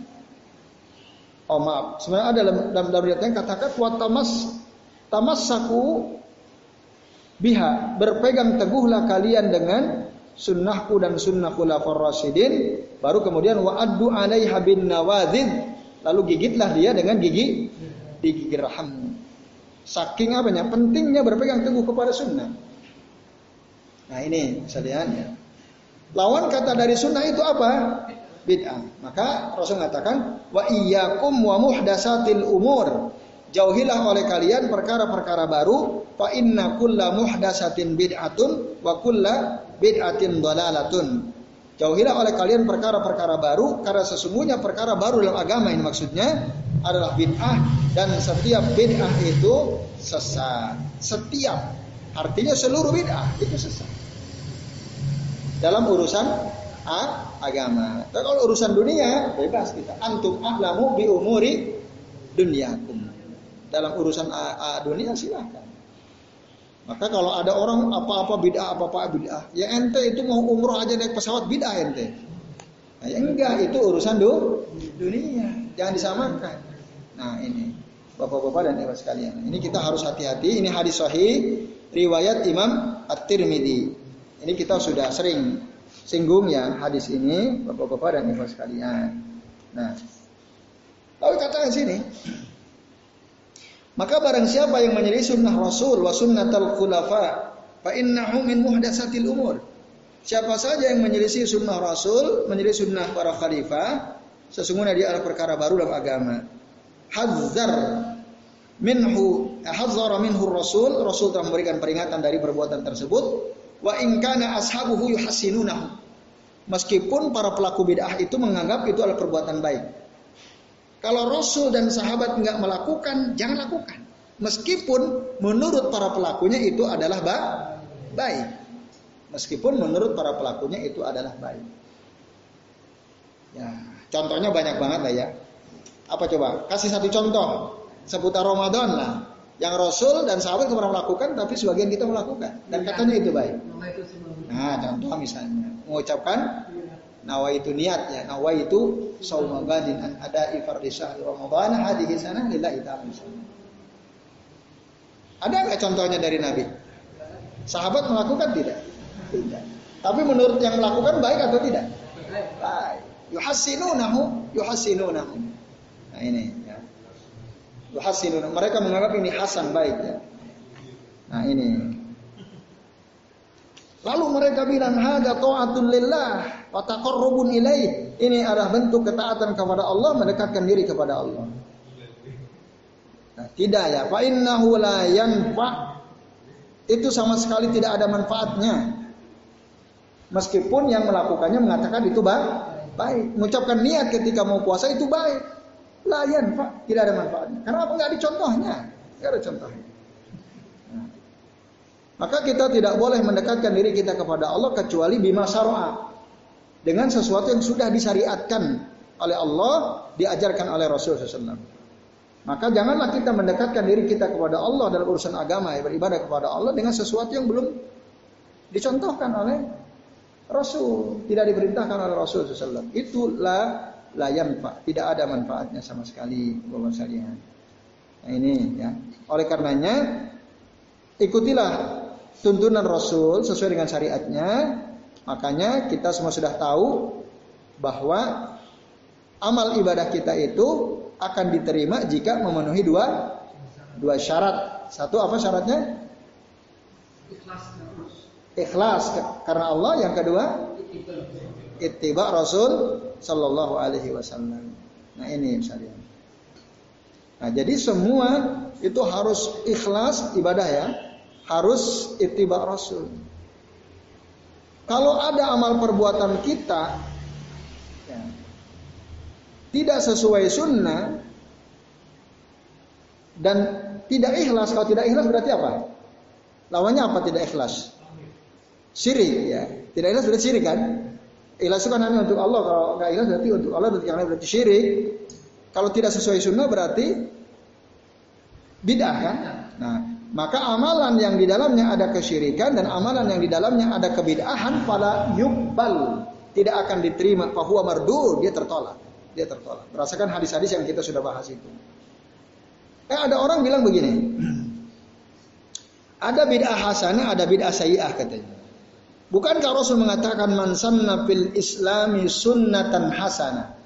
S1: Oh maaf, sebenarnya ada dalam dalam, dalam yang katakan wa tamas tamassaku biha. Berpegang teguhlah kalian dengan sunnahku dan sunnah khulafur rasyidin baru kemudian wa'addu alaiha bin nawadzid lalu gigitlah dia dengan gigi gigi raham saking apanya? Pentingnya berpegang teguh kepada sunnah. Nah ini lihat ya. Lawan kata dari sunnah itu apa? Bid'ah. Maka Rasul mengatakan wa iyyakum wa muhdasatil umur. Jauhilah oleh kalian perkara-perkara baru fa inna kulla muhdasatin bid'atun wa kulla bid'atin dalalatun. Jauhilah oleh kalian perkara-perkara baru karena sesungguhnya perkara baru dalam agama ini maksudnya adalah bid'ah dan setiap bid'ah itu sesat. Setiap artinya seluruh bid'ah itu sesat dalam urusan agama. Tapi kalau urusan dunia bebas kita. Antum ahlamu bi umuri dunyakum. Dalam urusan a, dunia silakan. Maka kalau ada orang apa-apa bid'ah apa-apa bid'ah, ya ente itu mau umroh aja naik pesawat bid'ah ente. Nah, ya enggak itu urusan do, dunia. Jangan disamakan. Nah, ini Bapak-bapak dan Ibu sekalian. Ini kita harus hati-hati. Ini hadis sahih riwayat Imam At-Tirmidzi. Ini kita sudah sering singgung ya hadis ini Bapak-bapak dan Ibu sekalian. Nah, lalu katakan sini. Maka barang siapa yang menjadi sunnah Rasul wa sunnatul khulafa fa innahu min muhdatsatil umur. Siapa saja yang menyelisih sunnah Rasul, menyelisih sunnah para khalifah, sesungguhnya dia adalah perkara baru dalam agama. Hazzar minhu hazzara minhu Rasul, Rasul telah memberikan peringatan dari perbuatan tersebut Wa in kana ashabuhu yuhasinunahu. Meskipun para pelaku bid'ah itu menganggap itu adalah perbuatan baik. Kalau Rasul dan sahabat nggak melakukan, jangan lakukan. Meskipun menurut para pelakunya itu adalah baik. Meskipun menurut para pelakunya itu adalah baik. Ya, contohnya banyak banget lah ya. Apa coba? Kasih satu contoh seputar Ramadan lah. Yang Rasul dan sahabat pernah melakukan, tapi sebagian kita melakukan. Dan katanya itu baik. Nah, contoh misalnya, mengucapkan nawa itu niatnya, nawa itu saumagadin an ada ifardhi syahri Ramadan hadhihi sana lillahi ta'ala. Ada nggak contohnya dari Nabi? Sahabat melakukan tidak? Tidak. Tapi menurut yang melakukan baik atau tidak? Baik. Yuhasinunahu, yuhasinunahu. Nah ini yuhasinun. Mereka menganggap ini hasan baik ya. Nah ini. Lalu mereka bilang hada ta'atul lillah wa taqarrubun ilaih. Ini adalah bentuk ketaatan kepada Allah, mendekatkan diri kepada Allah. Nah, tidak ya. Fa innahu la yanfa. Itu sama sekali tidak ada manfaatnya. Meskipun yang melakukannya mengatakan itu baik. Mengucapkan niat ketika mau puasa itu baik. Layan pak, tidak ada manfaatnya. Karena apa? Nggak ada contohnya. Nggak ada contohnya. Maka kita tidak boleh mendekatkan diri kita kepada Allah kecuali bima syara'a. Dengan sesuatu yang sudah disyariatkan oleh Allah, diajarkan oleh Rasul SAW. Maka janganlah kita mendekatkan diri kita kepada Allah dalam urusan agama, ya, beribadah kepada Allah dengan sesuatu yang belum dicontohkan oleh Rasul, tidak diperintahkan oleh Rasul SAW. Itulah layan pak, tidak ada manfaatnya sama sekali, bapak sekalian. Nah ini ya. Oleh karenanya ikutilah tuntunan Rasul sesuai dengan syariatnya. Makanya kita semua sudah tahu bahwa amal ibadah kita itu akan diterima jika memenuhi dua dua syarat. Satu apa syaratnya?
S2: Ikhlas.
S1: Ikhlas karena Allah. Yang kedua, ittiba Rasul Sallallahu Alaihi Wasallam. Nah ini misalnya. Nah jadi semua itu harus ikhlas ibadah ya, harus ittiba Rasul. Kalau ada amal perbuatan kita ya, tidak sesuai sunnah dan tidak ikhlas, kalau tidak ikhlas berarti apa? Lawannya apa tidak ikhlas? Syirik ya. Tidak ikhlas berarti syirik kan? Ikhlas itu kan hanya untuk Allah. Kalau nggak ikhlas berarti untuk Allah berarti yang lain berarti syirik. Kalau tidak sesuai sunnah berarti bid'ah kan? Nah, maka amalan yang di dalamnya ada kesyirikan dan amalan yang di dalamnya ada kebid'ahan pada yubbal tidak akan diterima bahwa mardu dia tertolak dia tertolak berdasarkan hadis-hadis yang kita sudah bahas itu eh ada orang bilang begini ada bid'ah hasanah ada bid'ah sayyi'ah katanya bukankah Rasul mengatakan man sanna fil islami sunnatan hasanah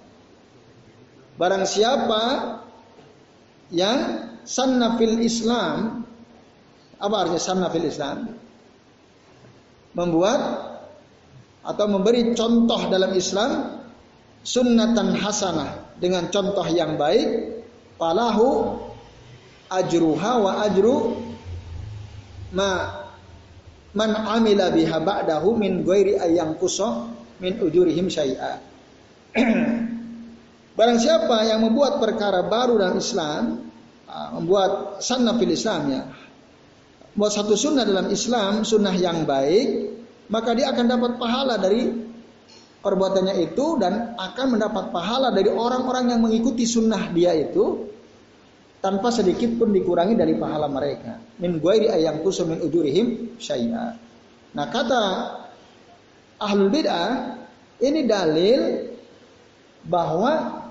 S1: barang siapa yang sanna fil islam apa artinya sanna fil islam? Membuat atau memberi contoh dalam Islam sunnatan hasanah dengan contoh yang baik falahu ajruha wa ajru ma man amila biha ba'dahu min ghairi ayang kuso min ujurihim syai'a. Barang siapa yang membuat perkara baru dalam Islam, ah, membuat sunnah fil Islam ya, membuat satu sunnah dalam Islam, sunnah yang baik, maka dia akan dapat pahala dari perbuatannya itu dan akan mendapat pahala dari orang-orang yang mengikuti sunnah dia itu tanpa sedikit pun dikurangi dari pahala mereka. Min ghairi ayang min ujurihim syai'a. Nah, kata ahlul bid'ah ini dalil bahwa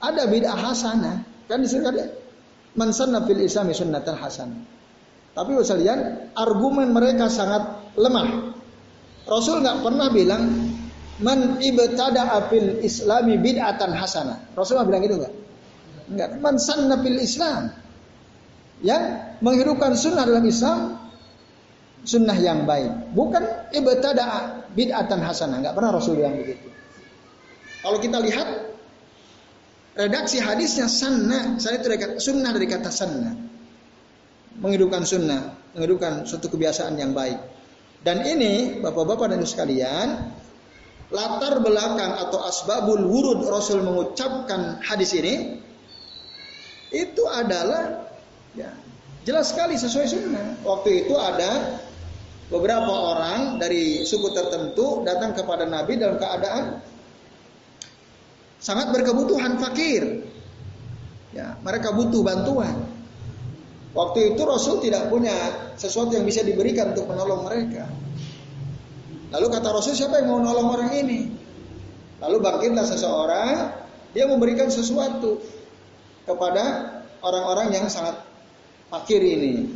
S1: ada bid'ah hasanah. Kan disebutkan man sanna fil islami sunnatan hasanah. Tapi sekalian, argumen mereka sangat lemah. Rasul nggak pernah bilang man ibtada fil islami bid'atan hasanah. Rasul nggak bilang gitu nggak? Enggak. Man sanna fil Islam. Ya, menghidupkan sunnah dalam Islam sunnah yang baik. Bukan ibtada bid'atan hasanah. Nggak pernah Rasul bilang begitu. Kalau kita lihat redaksi hadisnya sanna, saya itu dari kata, sunnah dari kata sanna. Menghidupkan sunnah, menghidupkan suatu kebiasaan yang baik. Dan ini Bapak-bapak dan Ibu sekalian, latar belakang atau asbabul wurud Rasul mengucapkan hadis ini itu adalah ya, jelas sekali sesuai sunnah. Waktu itu ada beberapa orang dari suku tertentu datang kepada Nabi dalam keadaan sangat berkebutuhan fakir. Ya, mereka butuh bantuan. Waktu itu Rasul tidak punya sesuatu yang bisa diberikan untuk menolong mereka. Lalu kata Rasul siapa yang mau menolong orang ini? Lalu bangkitlah seseorang, dia memberikan sesuatu kepada orang-orang yang sangat fakir ini.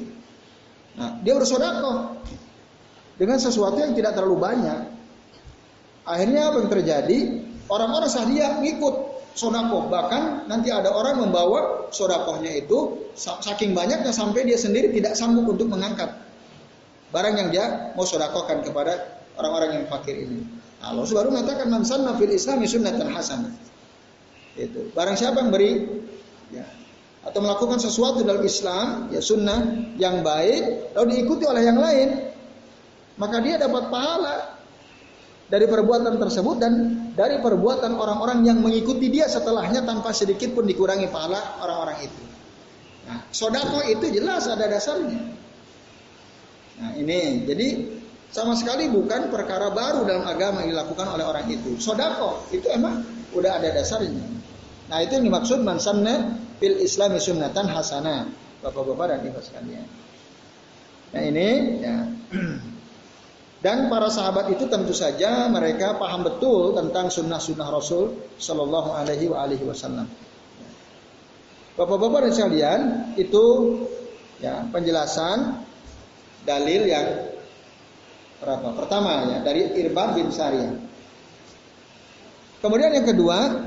S1: Nah, dia bersodakoh dengan sesuatu yang tidak terlalu banyak. Akhirnya apa yang terjadi? Orang-orang sahdia ngikut sodako. Bahkan nanti ada orang membawa sodakohnya itu saking banyaknya sampai dia sendiri tidak sanggup untuk mengangkat barang yang dia mau sodakohkan kepada orang-orang yang fakir ini. Allah baru mengatakan man sanna fil islami sunnatan hasanah. Itu. Barang siapa yang beri ya, atau melakukan sesuatu dalam Islam, ya sunnah yang baik, lalu diikuti oleh yang lain, maka dia dapat pahala dari perbuatan tersebut dan dari perbuatan orang-orang yang mengikuti dia setelahnya tanpa sedikit pun dikurangi pahala orang-orang itu. Nah, sodako itu jelas ada dasarnya. Nah ini jadi sama sekali bukan perkara baru dalam agama yang dilakukan oleh orang itu. Sodako itu emang udah ada dasarnya. Nah itu yang dimaksud mansanna fil islami sunnatan hasanah. Bapak-bapak dan ibu sekalian. Nah ini ya. Dan para sahabat itu tentu saja mereka paham betul tentang sunnah-sunnah Rasul Shallallahu Alaihi Wasallam. Bapak-bapak dan sekalian itu ya penjelasan dalil yang berapa? Pertama ya dari Irban bin Sariyah. Kemudian yang kedua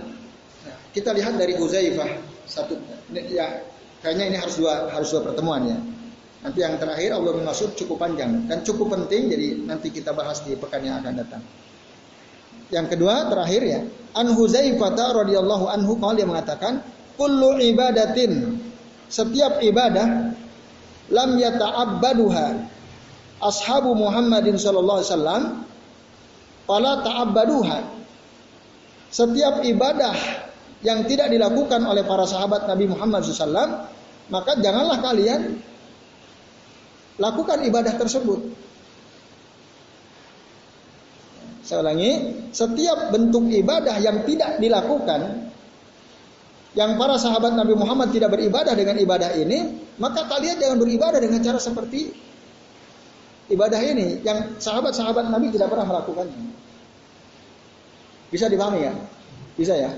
S1: kita lihat dari Uzaifah satu ya kayaknya ini harus dua harus dua pertemuan ya. Nanti yang terakhir Allah bin cukup panjang dan cukup penting jadi nanti kita bahas di pekan yang akan datang. Yang kedua terakhir ya, An Huzaifah radhiyallahu anhu kalau dia mengatakan kullu ibadatin setiap ibadah lam yata'abbaduha ashabu Muhammadin sallallahu alaihi wasallam fala ta'abbaduha setiap ibadah yang tidak dilakukan oleh para sahabat Nabi Muhammad SAW maka janganlah kalian lakukan ibadah tersebut. Saya ulangi, setiap bentuk ibadah yang tidak dilakukan, yang para sahabat Nabi Muhammad tidak beribadah dengan ibadah ini, maka kalian jangan beribadah dengan cara seperti ibadah ini, yang sahabat-sahabat Nabi tidak pernah melakukannya. Bisa dipahami ya? Bisa ya?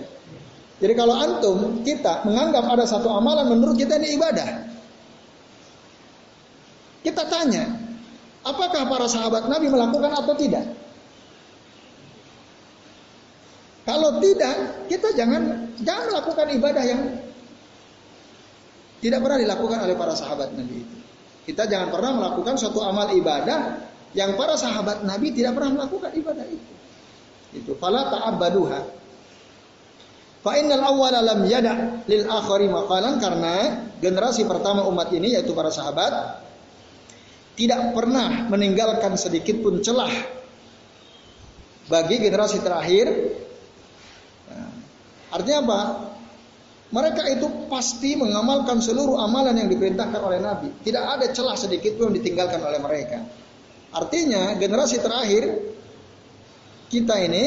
S1: Jadi kalau antum kita menganggap ada satu amalan menurut kita ini ibadah, kita tanya, apakah para sahabat Nabi melakukan atau tidak? Kalau tidak, kita jangan jangan melakukan ibadah yang tidak pernah dilakukan oleh para sahabat Nabi itu. Kita jangan pernah melakukan suatu amal ibadah yang para sahabat Nabi tidak pernah melakukan ibadah itu. Itu fala ta'abbaduha. Fa innal awwala lam yada lil akhari maqalan karena generasi pertama umat ini yaitu para sahabat tidak pernah meninggalkan sedikit pun celah bagi generasi terakhir. Nah, artinya apa? Mereka itu pasti mengamalkan seluruh amalan yang diperintahkan oleh Nabi. Tidak ada celah sedikit pun ditinggalkan oleh mereka. Artinya generasi terakhir kita ini,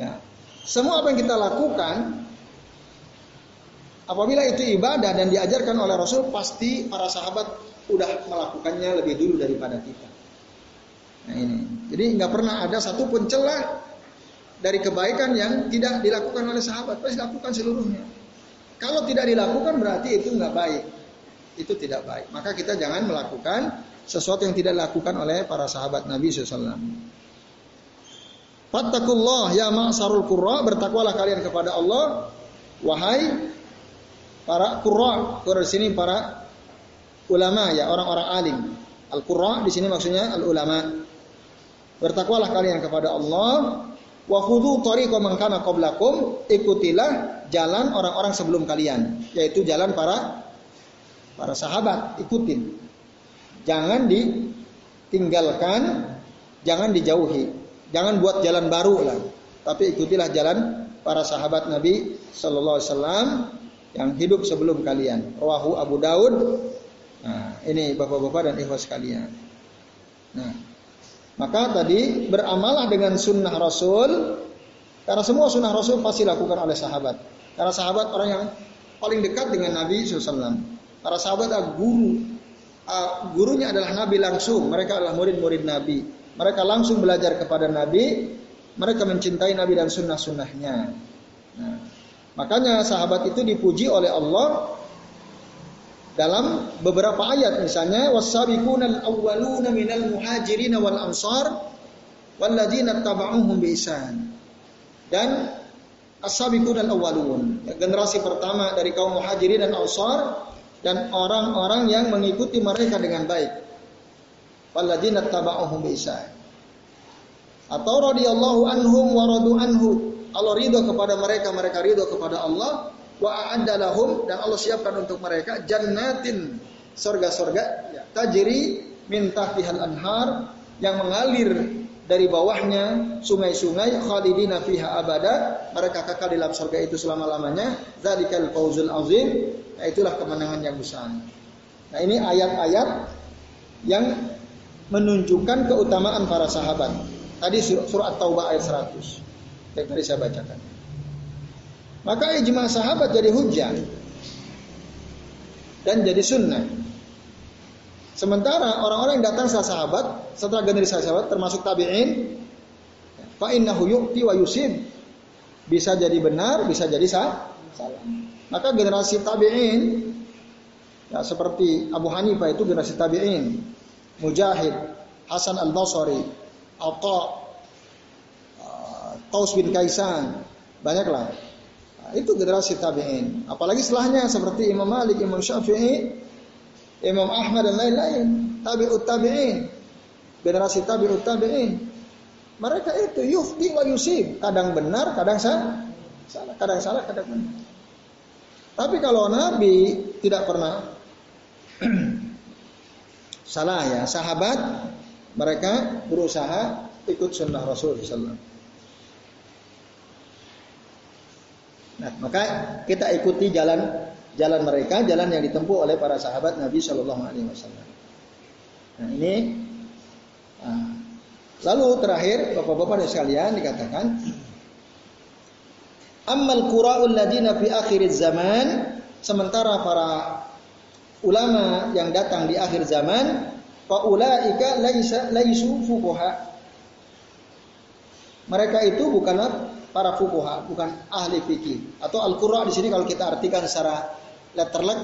S1: ya, semua apa yang kita lakukan, apabila itu ibadah dan diajarkan oleh Rasul, pasti para sahabat udah melakukannya lebih dulu daripada kita. Nah ini, jadi nggak pernah ada satupun celah dari kebaikan yang tidak dilakukan oleh sahabat, pasti dilakukan seluruhnya. Kalau tidak dilakukan berarti itu nggak baik, itu tidak baik. Maka kita jangan melakukan sesuatu yang tidak dilakukan oleh para sahabat Nabi SAW. Fattakullah ya ma'sarul qurra bertakwalah kalian kepada Allah wahai para qurra. Qurra sini para ulama ya orang-orang alim. Al-qurra di sini maksudnya al-ulama. Bertakwalah kalian kepada Allah wa khudhu tariqa man qablakum ikutilah jalan orang-orang sebelum kalian yaitu jalan para para sahabat ikutin jangan ditinggalkan jangan dijauhi jangan buat jalan baru lah tapi ikutilah jalan para sahabat Nabi sallallahu alaihi wasallam yang hidup sebelum kalian rawahu Abu Daud Nah, ini bapak-bapak dan ikhwas sekalian. Nah, maka tadi beramalah dengan sunnah Rasul, karena semua sunnah Rasul pasti dilakukan oleh sahabat. Karena sahabat orang yang paling dekat dengan Nabi SAW. Para sahabat adalah guru, uh, gurunya adalah Nabi langsung. Mereka adalah murid-murid Nabi. Mereka langsung belajar kepada Nabi. Mereka mencintai Nabi dan sunnah-sunnahnya. Nah, makanya sahabat itu dipuji oleh Allah dalam beberapa ayat misalnya wasabiquna al-awwaluna minal muhajirin wal ansar walladzina tabauhum bi Dan as-sabiquna al-awwalun, generasi pertama dari kaum muhajirin dan ansar dan orang-orang yang mengikuti mereka dengan baik. Walladzina tabauhum bi Atau radhiyallahu anhum wa radu anhu. Allah ridho kepada mereka, mereka ridho kepada Allah. Wa a'adda dan Allah siapkan untuk mereka jannatin sorga-sorga ya, tajri min tahtihal anhar yang mengalir dari bawahnya sungai-sungai khalidina fiha abada. Mereka kekal di dalam surga itu selama-lamanya. Zalikal fauzul azim. Nah itulah kemenangan yang besar. Nah ini ayat-ayat yang menunjukkan keutamaan para sahabat. Tadi surat, Taubah ayat 100 yang tadi saya bacakan. Maka ijma sahabat jadi hujah dan jadi sunnah. Sementara orang-orang yang datang setelah sahabat, setelah generasi sahabat termasuk tabi'in, fa innahu yu'ti wa yusib. Bisa jadi benar, bisa jadi salah. Maka generasi tabi'in ya seperti Abu Hanifah itu generasi tabi'in, Mujahid, Hasan Al-Basri, Atha, uh, Taus bin Kaisan, banyaklah. Nah, itu generasi tabi'in. Apalagi setelahnya seperti Imam Malik, Imam Syafi'i, Imam Ahmad dan lain-lain, tabi'ut tabi'in, generasi tabi'ut tabi'in. Mereka itu yufti wa yusib, kadang benar, kadang salah, salah, kadang salah, kadang benar. Tapi kalau Nabi tidak pernah salah ya, sahabat mereka berusaha ikut sunnah Rasul SAW. Nah, maka kita ikuti jalan jalan mereka, jalan yang ditempuh oleh para sahabat Nabi Shallallahu Alaihi Wasallam. Nah ini, nah, lalu terakhir bapak-bapak dan sekalian dikatakan, Amal qura'ul ladina fi akhir zaman, sementara para ulama yang datang di akhir zaman, faulaika laisa laisu fuqaha. Mereka itu bukanlah para fukuha, bukan ahli fikih. Atau al-qurra di sini kalau kita artikan secara letterlek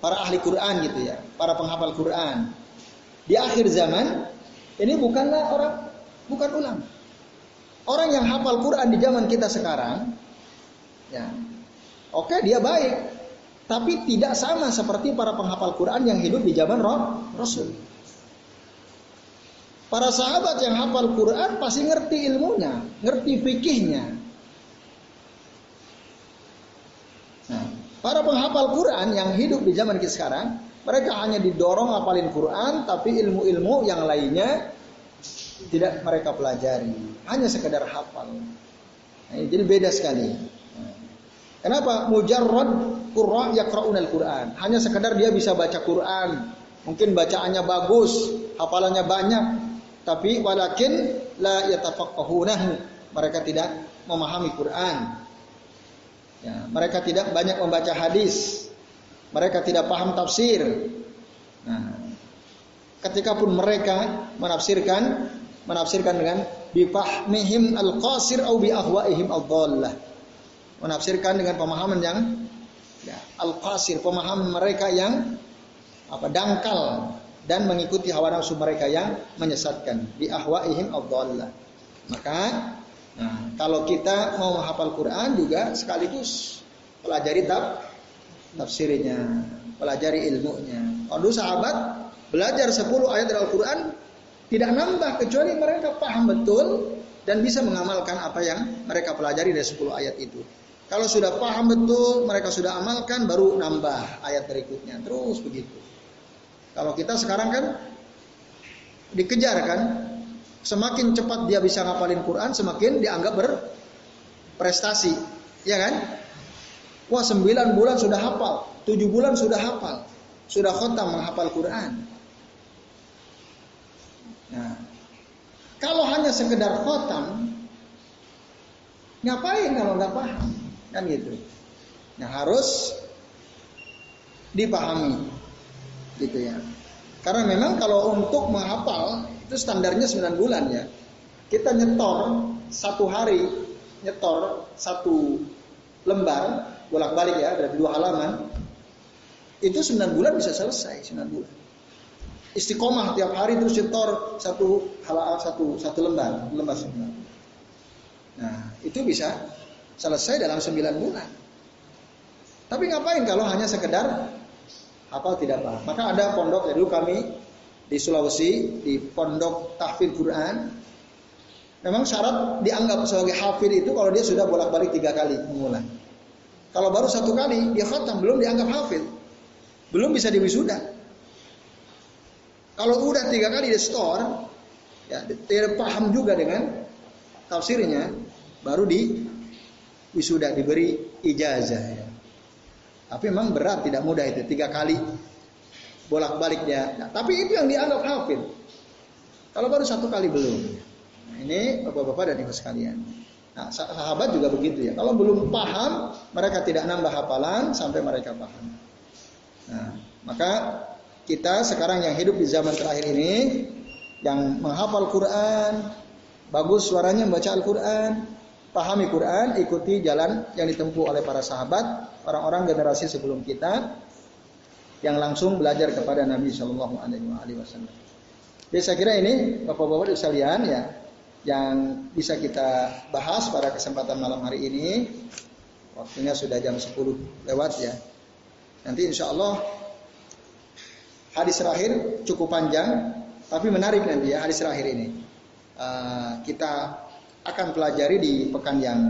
S1: para ahli Quran gitu ya, para penghafal Quran. Di akhir zaman ini bukanlah orang bukan ulama. Orang yang hafal Quran di zaman kita sekarang ya. Oke, dia baik, tapi tidak sama seperti para penghafal Quran yang hidup di zaman Rasul. Para sahabat yang hafal Quran pasti ngerti ilmunya, ngerti fikihnya, Para penghafal Quran yang hidup di zaman kita sekarang, mereka hanya didorong hafalin Quran, tapi ilmu-ilmu yang lainnya tidak mereka pelajari, hanya sekedar hafal. Nah, jadi beda sekali. Kenapa? Mujarrad qurra yaqra'un al-Qur'an. Hanya sekedar dia bisa baca Quran. Mungkin bacaannya bagus, hafalannya banyak, tapi walakin la yatafaqahunahu. Mereka tidak memahami Quran. Ya, mereka tidak banyak membaca hadis. Mereka tidak paham tafsir. Nah, ketika pun mereka menafsirkan, menafsirkan dengan bifahmihim al-qasir au bi ahwaihim al-dhallah. Menafsirkan dengan pemahaman yang ya, al-qasir, pemahaman mereka yang apa dangkal dan mengikuti hawa nafsu mereka yang menyesatkan bi ahwaihim al-dhallah. Maka Nah, kalau kita mau menghafal Quran juga sekaligus pelajari tab tafsirnya, pelajari ilmunya. Kalau sahabat belajar 10 ayat dari Al-Quran tidak nambah kecuali mereka paham betul dan bisa mengamalkan apa yang mereka pelajari dari 10 ayat itu. Kalau sudah paham betul, mereka sudah amalkan, baru nambah ayat berikutnya. Terus begitu. Kalau kita sekarang kan dikejar kan, Semakin cepat dia bisa ngapalin Quran, semakin dianggap berprestasi. Ya kan? Wah sembilan bulan sudah hafal, tujuh bulan sudah hafal, sudah khotam menghafal Quran. Nah, kalau hanya sekedar khotam, ngapain kalau nggak paham? Kan gitu. Nah harus dipahami, gitu ya. Karena memang kalau untuk menghafal itu standarnya 9 bulan ya. Kita nyetor satu hari, nyetor satu lembar, bolak-balik ya, dari dua halaman. Itu 9 bulan bisa selesai, 9 bulan. Istiqomah tiap hari terus nyetor satu halaman satu satu lembar, lembar sembilan. Nah, itu bisa selesai dalam 9 bulan. Tapi ngapain kalau hanya sekedar hafal tidak paham? Maka ada pondok, ya dulu kami di Sulawesi di pondok tahfidz Quran memang syarat dianggap sebagai hafid itu kalau dia sudah bolak-balik tiga kali mengulang kalau baru satu kali dia khatam belum dianggap hafid belum bisa diwisuda kalau udah tiga kali di store ya tidak paham juga dengan tafsirnya baru di wisuda diberi ijazah ya. tapi memang berat tidak mudah itu tiga kali bolak-balik dia. Nah, tapi itu yang dianggap hafid. Kalau baru satu kali belum. Nah, ini bapak-bapak dan ibu sekalian. Nah, sahabat juga begitu ya. Kalau belum paham, mereka tidak nambah hafalan sampai mereka paham. Nah, maka kita sekarang yang hidup di zaman terakhir ini, yang menghafal Quran, bagus suaranya membaca Al-Quran, pahami Quran, ikuti jalan yang ditempuh oleh para sahabat, orang-orang generasi sebelum kita, yang langsung belajar kepada Nabi Shallallahu Alaihi Wasallam. Jadi saya kira ini bapak-bapak sekalian ya, yang bisa kita bahas pada kesempatan malam hari ini. Waktunya sudah jam 10 lewat ya. Nanti insya Allah hadis terakhir cukup panjang, tapi menarik nanti ya hadis terakhir ini. Uh, kita akan pelajari di pekan yang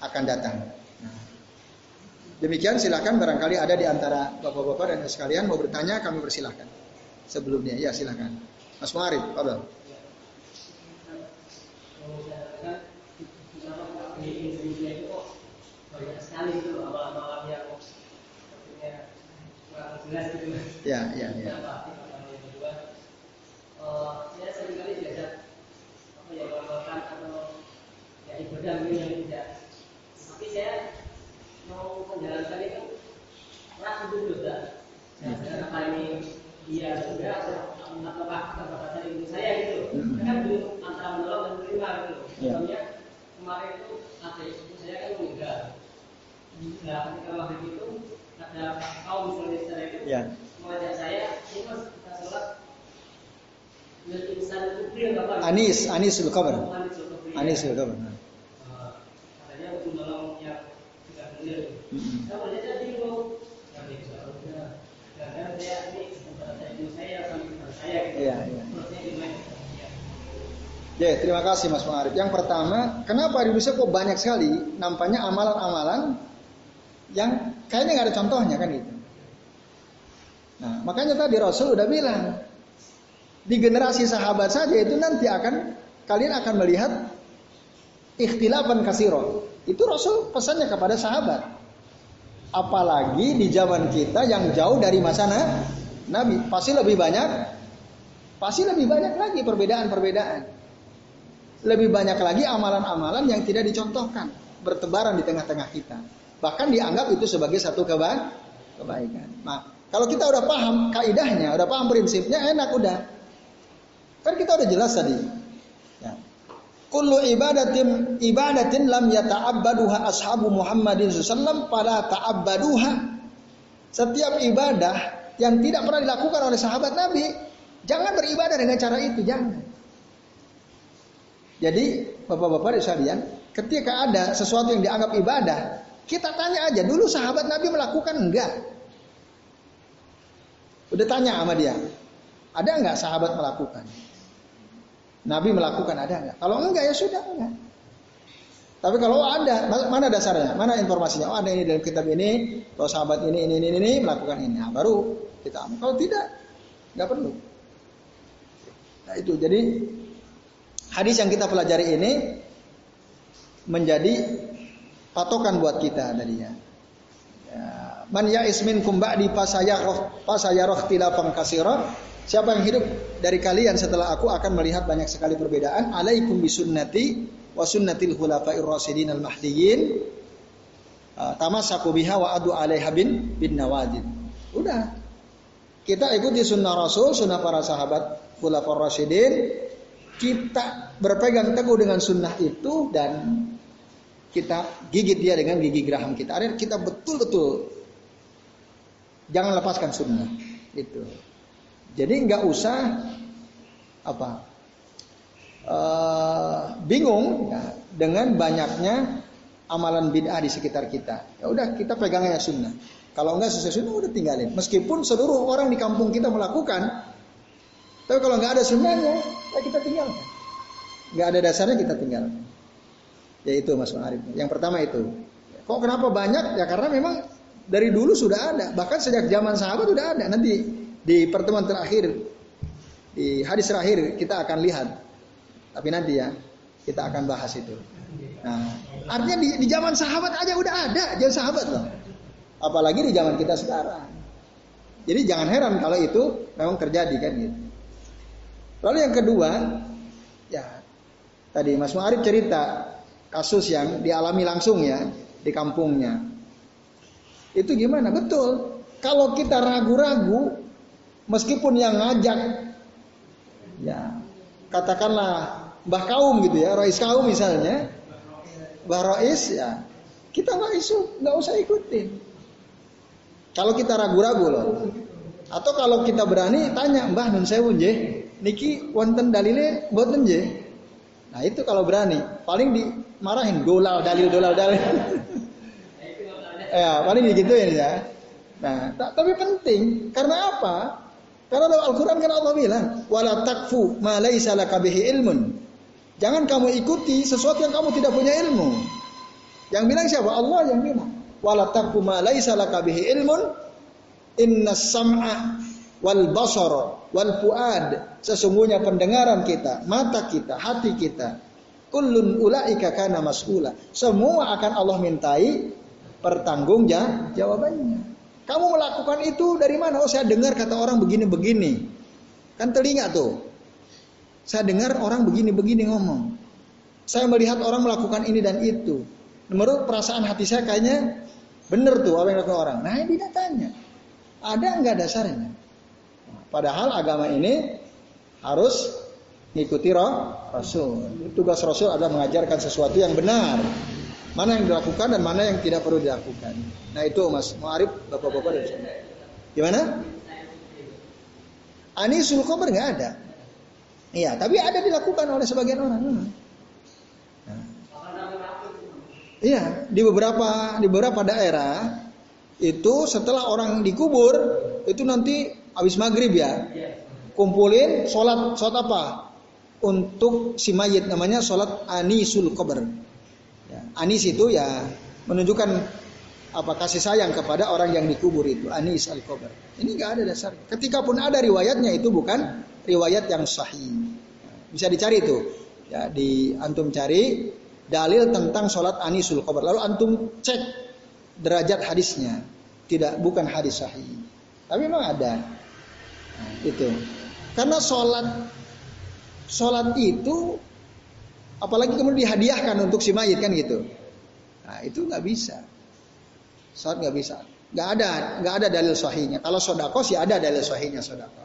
S1: akan datang. Demikian silakan barangkali ada di antara bapak-bapak dan sekalian mau bertanya kami persilahkan. Sebelumnya ya silakan. Mas jelas gitu. Ya, ya, ya. Uh, saya sering kali diajak apa ya ya ibadah yang tidak. Tapi saya mau menjalankan itu ragu dulu kan. Ya, apa ini atau enggak atau apakah kata dari ibu saya gitu. Hmm. Kan belum antara menolak dan menerima gitu. Contohnya kemarin itu ada ibu saya kan meninggal Nah, ketika maghrib itu ada kaum misalnya secara itu ya. mengajak saya, ini mas kita sholat Anis, Anis Sulkabar. Anis Sulkabar. Katanya untuk menolong yang tidak benar. Saya mau jadi bingung. Karena saya ini saya saya. Iya, iya. Ya, terima kasih Mas Muarif. Yang pertama, kenapa di Indonesia kok banyak sekali nampaknya amalan-amalan yang kayaknya nggak ada contohnya kan gitu. Nah, makanya tadi Rasul udah bilang di generasi sahabat saja itu nanti akan kalian akan melihat ikhtilafan kasiro. Itu Rasul pesannya kepada sahabat. Apalagi di zaman kita yang jauh dari masa Nabi, pasti lebih banyak pasti lebih banyak lagi perbedaan-perbedaan. Lebih banyak lagi amalan-amalan yang tidak dicontohkan bertebaran di tengah-tengah kita. Bahkan dianggap itu sebagai satu keba kebaikan. Nah, kalau kita udah paham kaidahnya, udah paham prinsipnya, enak udah. Kan kita udah jelas tadi. Kullu ibadatin ibadatin lam yata'abbaduha ashabu Muhammadin sallallahu pada ta'abbaduha. Setiap ibadah yang tidak pernah dilakukan oleh sahabat Nabi, jangan beribadah dengan cara itu, jangan. Jadi, Bapak-bapak sekalian, ketika ada sesuatu yang dianggap ibadah, kita tanya aja, dulu sahabat Nabi melakukan enggak? Udah tanya sama dia, ada enggak sahabat melakukan? Nabi melakukan ada enggak? Kalau enggak ya sudah enggak. Tapi kalau ada, mana dasarnya? Mana informasinya? Oh ada ini dalam kitab ini, kalau sahabat ini, ini, ini, ini melakukan ini. Nah, baru kita amal. Kalau tidak, nggak perlu. Nah itu, jadi hadis yang kita pelajari ini menjadi patokan buat kita tadinya. Man ya'is minkum ba'di fasayarah fasayarah tilafan kasira. Siapa yang hidup dari kalian setelah aku akan melihat banyak sekali perbedaan. Alaikum bisunnati wa sunnatil khulafa'ir rasyidin al mahdiyyin. Ah, Tamasaku biha wa adu alaiha bin bin nawajid. Udah. Kita ikuti sunnah Rasul, sunnah para sahabat khulafa'ir rasyidin. Kita berpegang teguh dengan sunnah itu dan kita gigit dia dengan gigi geraham kita. Artinya kita betul-betul jangan lepaskan sunnah itu. Jadi nggak usah apa uh, bingung ya, dengan banyaknya amalan bid'ah di sekitar kita. Ya udah kita pegangnya sunnah. Kalau enggak sesuai sunnah udah tinggalin. Meskipun seluruh orang di kampung kita melakukan, tapi kalau nggak ada sunnahnya, ya kita tinggalkan. Nggak ada dasarnya kita tinggalkan. Yaitu Mas Arif. Yang pertama itu. Kok kenapa banyak? Ya karena memang dari dulu sudah ada. Bahkan sejak zaman sahabat sudah ada. Nanti di pertemuan terakhir, di hadis terakhir kita akan lihat. Tapi nanti ya kita akan bahas itu. Nah, artinya di, di zaman sahabat aja udah ada, jangan sahabat loh. Apalagi di zaman kita sekarang. Jadi jangan heran kalau itu memang terjadi kan gitu. Lalu yang kedua, ya tadi Mas Muarif cerita kasus yang dialami langsung ya di kampungnya. Itu gimana? Betul. Kalau kita ragu-ragu, meskipun yang ngajak, ya katakanlah Mbah Kaum gitu ya, Rois Kaum misalnya, Mbah Rois ya, kita nggak isu, nggak usah ikutin. Kalau kita ragu-ragu loh. Atau kalau kita berani tanya Mbah Nun Sewu niki wonten dalile mboten nggih. Nah, itu kalau berani. Paling dimarahin dolal dalil dolal dalil. ya, paling digituin ya. Nah, tapi penting karena apa? Karena dalam Al-Qur'an kan Allah bilang, "Wala takfu ma laisa ilmun." Jangan kamu ikuti sesuatu yang kamu tidak punya ilmu. Yang bilang siapa? Allah yang bilang. Wala taqfu ma laisa ilmun. Inna sam'a wal basara wal fuad. Sesungguhnya pendengaran kita, mata kita, hati kita, kullun ulaika kana mas'ula. Semua akan Allah mintai pertanggung jawabannya. Kamu melakukan itu dari mana? Oh, saya dengar kata orang begini-begini. Kan telinga tuh. Saya dengar orang begini-begini ngomong. Saya melihat orang melakukan ini dan itu menurut perasaan hati saya kayaknya benar tuh apa yang dilakukan orang. Nah ini dia tanya, ada nggak dasarnya? Padahal agama ini harus mengikuti roh Rasul. Tugas Rasul adalah mengajarkan sesuatu yang benar. Mana yang dilakukan dan mana yang tidak perlu dilakukan. Nah itu Mas Muarif, bapak-bapak dan sana. Gimana? Anisul Khobar nggak ada. Iya, tapi ada dilakukan oleh sebagian orang. Hmm. Iya, di beberapa di beberapa daerah itu setelah orang dikubur itu nanti habis maghrib ya kumpulin sholat sholat apa untuk si mayit namanya sholat anisul kober anis itu ya menunjukkan apa kasih sayang kepada orang yang dikubur itu anis al kober ini nggak ada dasar ketika pun ada riwayatnya itu bukan riwayat yang sahih bisa dicari itu ya di antum cari dalil tentang sholat anisul qabr. Lalu antum cek derajat hadisnya. Tidak, bukan hadis sahih. Tapi memang ada. Nah, itu. Karena sholat sholat itu apalagi kemudian dihadiahkan untuk si mayit kan gitu. Nah, itu nggak bisa. Sholat nggak bisa. Nggak ada, nggak ada dalil sahihnya. Kalau sodako sih ada dalil sahihnya sodako.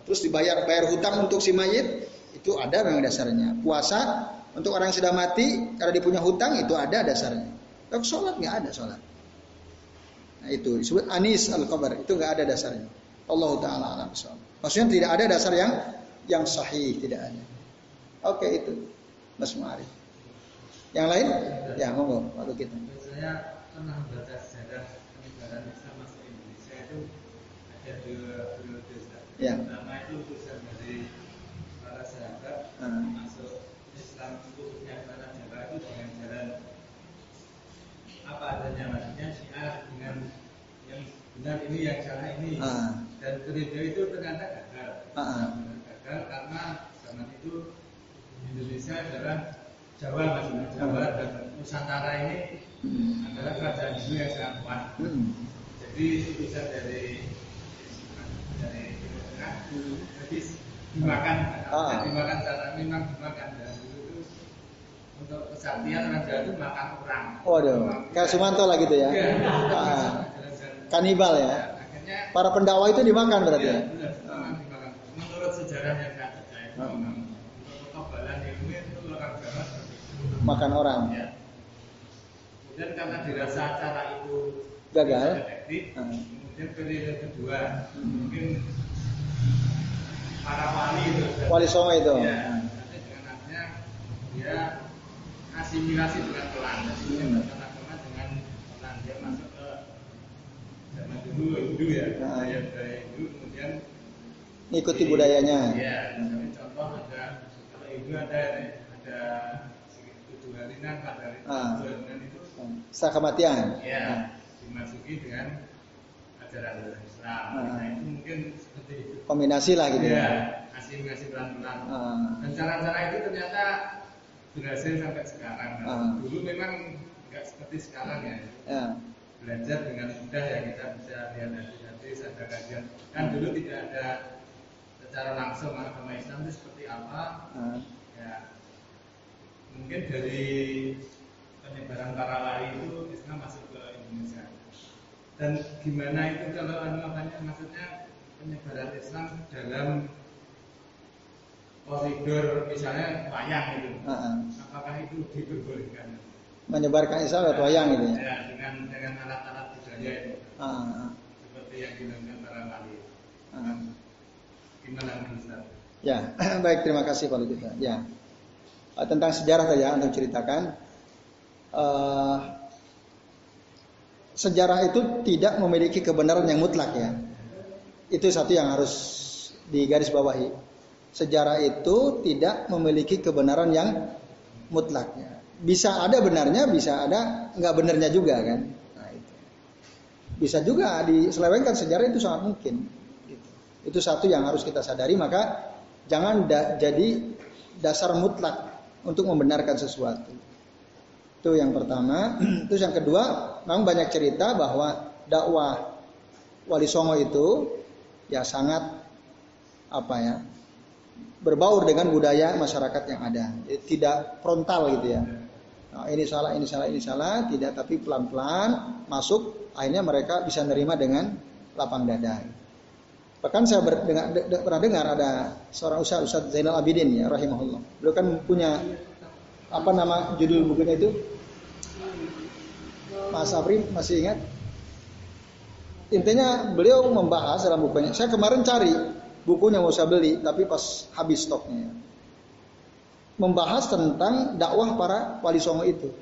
S1: terus dibayar bayar hutang untuk si mayit itu ada memang dasarnya. Puasa untuk orang yang sudah mati, karena dia punya hutang itu ada dasarnya. Tapi sholat nggak ada sholat. Nah itu disebut anis al kabar itu nggak ada dasarnya. Allah taala alam Maksudnya tidak ada dasar yang yang sahih tidak ada. Oke itu Mas Muari. Yang lain? Ya monggo waktu kita.
S3: Saya pernah baca sejarah penyebaran Islam masuk Indonesia itu ada dua periode.
S1: Ya.
S3: Pertama itu utusan dari para sahabat hmm. Islam khususnya tanah Jawa itu dengan jalan apa adanya maksudnya syiar dengan yang benar ini yang salah ini uh. dan periode itu ternyata gagal uh. gagal karena zaman itu Indonesia adalah Jawa maksudnya Jawa dan Nusantara ini adalah kerajaan Hindu yang sangat kuat hmm. jadi bisa dari dari Timur Tengah jadi dimakan uh. dimakan cara memang dimakan dan untuk kesaktian orang Jawa itu makan orang.
S1: Waduh, kayak Sumanto lah gitu ya. Iya. Ah. Kanibal ya. Akhirnya, Para pendakwa itu dimakan berarti ya.
S3: Benar, dimakan. Menurut sejarah yang saya percaya,
S1: makan orang.
S3: Ya. Kemudian karena dirasa cara itu
S1: gagal,
S3: efektif, hmm. kemudian periode kedua hmm. mungkin para wali itu.
S1: Wali Songo itu.
S3: Ya, dengan artinya dia asimilasi dengan pelan jadi hmm. bertengah dengan pelan dia masuk ke zaman dulu Hindu ya nah. budaya budaya Hindu kemudian
S1: ikuti budayanya
S3: ya misalnya contoh ada kalau Hindu ada ada hari ah. itu
S1: sah kematian
S3: ya ah. dimasuki dengan ajaran Islam ah. nah itu mungkin seperti itu
S1: kombinasi lah gitu
S3: ya, ya. asimilasi pelan-pelan ah. dan cara-cara itu ternyata berhasil sampai sekarang. Nah. Dulu memang nggak seperti sekarang ya. Yeah. Belajar dengan mudah ya kita bisa lihat hadis-hadis, ada kajian. Kan dulu tidak ada secara langsung agama Islam itu seperti apa uh. ya mungkin dari penyebaran para wali itu Islam masuk ke Indonesia dan gimana itu kalau anu makanya maksudnya penyebaran Islam dalam koridor misalnya wayang itu uh -uh. apakah itu diperbolehkan
S1: menyebarkan Islam lewat wayang
S3: itu ya, ya dengan dengan alat-alat budaya itu uh -uh. seperti yang dilakukan para wali uh -uh. Gimana Ustaz?
S1: Ya, baik terima kasih Pak Lutita. Ya, uh, tentang sejarah saja untuk ceritakan. Uh, sejarah itu tidak memiliki kebenaran yang mutlak ya. Itu satu yang harus digarisbawahi. Sejarah itu tidak memiliki kebenaran yang mutlak ya. Bisa ada benarnya, bisa ada nggak benarnya juga kan. Nah. Bisa juga diselewengkan sejarah itu sangat mungkin. Itu satu yang harus kita sadari, maka jangan da jadi dasar mutlak untuk membenarkan sesuatu. Itu yang pertama. Terus yang kedua, memang banyak cerita bahwa dakwah Wali Songo itu ya sangat apa ya berbaur dengan budaya masyarakat yang ada. Tidak frontal gitu ya. Nah, ini salah, ini salah, ini salah, tidak tapi pelan-pelan masuk, akhirnya mereka bisa nerima dengan lapang dada. Bahkan saya ber, dengar, de, de, pernah dengar ada seorang ustaz Ustaz Zainal Abidin ya rahimahullah. Beliau kan punya apa nama judul bukunya itu? Mas Afri masih ingat? Intinya beliau membahas dalam bukunya. Saya kemarin cari bukunya mau saya beli tapi pas habis stoknya. Membahas tentang dakwah para wali songo itu.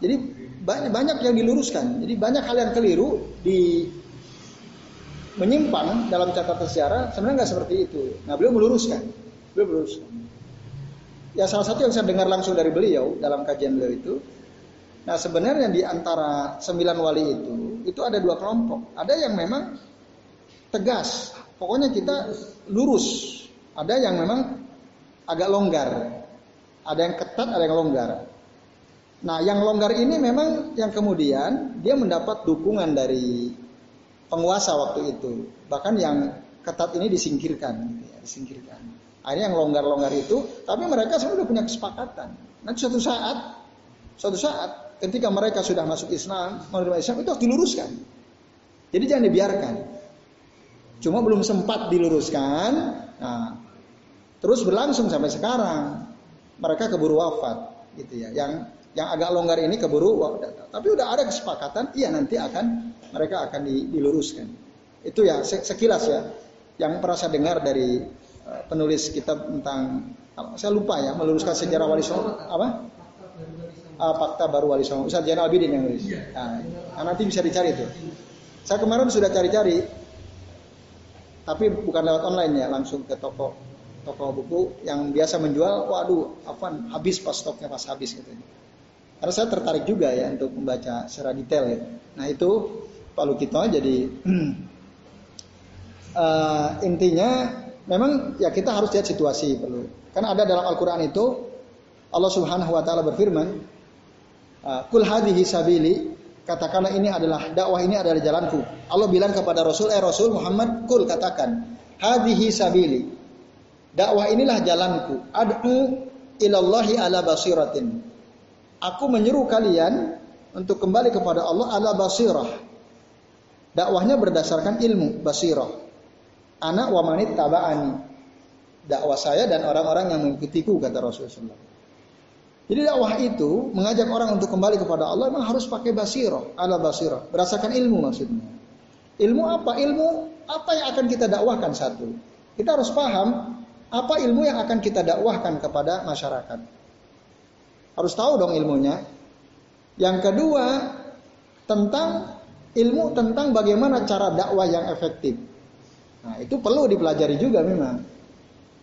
S1: Jadi banyak banyak yang diluruskan. Jadi banyak hal yang keliru di menyimpang dalam catatan sejarah sebenarnya nggak seperti itu. Nah beliau meluruskan, beliau meluruskan. Ya salah satu yang saya dengar langsung dari beliau dalam kajian beliau itu, nah sebenarnya di antara sembilan wali itu, itu ada dua kelompok. Ada yang memang tegas, pokoknya kita lurus. Ada yang memang agak longgar, ada yang ketat, ada yang longgar. Nah, yang longgar ini memang yang kemudian dia mendapat dukungan dari penguasa waktu itu. Bahkan yang ketat ini disingkirkan, gitu ya, disingkirkan. Akhirnya yang longgar-longgar itu, tapi mereka sudah punya kesepakatan. Nanti suatu saat, suatu saat ketika mereka sudah masuk Islam, menerima Islam itu harus diluruskan. Jadi jangan dibiarkan. Cuma belum sempat diluruskan. Nah, terus berlangsung sampai sekarang. Mereka keburu wafat, gitu ya. Yang yang agak longgar ini keburu tapi udah ada kesepakatan iya nanti akan mereka akan diluruskan. Itu ya sekilas ya. Yang pernah saya dengar dari uh, penulis kitab tentang saya lupa ya meluruskan sejarah wali songo. Apa? Uh, fakta baru wali songo. Ustaz Jainal Abidin yang nulis. Nah, nah, nanti bisa dicari itu saya kemarin sudah cari-cari tapi bukan lewat online ya langsung ke toko toko buku yang biasa menjual. Waduh apa habis pas stoknya pas habis gitu karena saya tertarik juga ya untuk membaca secara detail ya. Nah itu Pak Lukito jadi uh, intinya memang ya kita harus lihat situasi perlu. Karena ada dalam Al-Quran itu Allah Subhanahu Wa Taala berfirman, Kul hadhihi sabili katakanlah ini adalah dakwah ini adalah jalanku. Allah bilang kepada Rasul, eh Rasul Muhammad, kul katakan, hadhihi sabili. Dakwah inilah jalanku. Ad'u ilallahi ala basiratin. Aku menyeru kalian untuk kembali kepada Allah ala basirah. Dakwahnya berdasarkan ilmu basirah. Anak wa manit taba'ani. Dakwah saya dan orang-orang yang mengikutiku kata Rasulullah. Jadi dakwah itu mengajak orang untuk kembali kepada Allah memang harus pakai basirah, ala basirah, berdasarkan ilmu maksudnya. Ilmu apa? Ilmu apa yang akan kita dakwahkan satu. Kita harus paham apa ilmu yang akan kita dakwahkan kepada masyarakat. Harus tahu dong ilmunya. Yang kedua, tentang ilmu tentang bagaimana cara dakwah yang efektif. Nah, itu perlu dipelajari juga memang.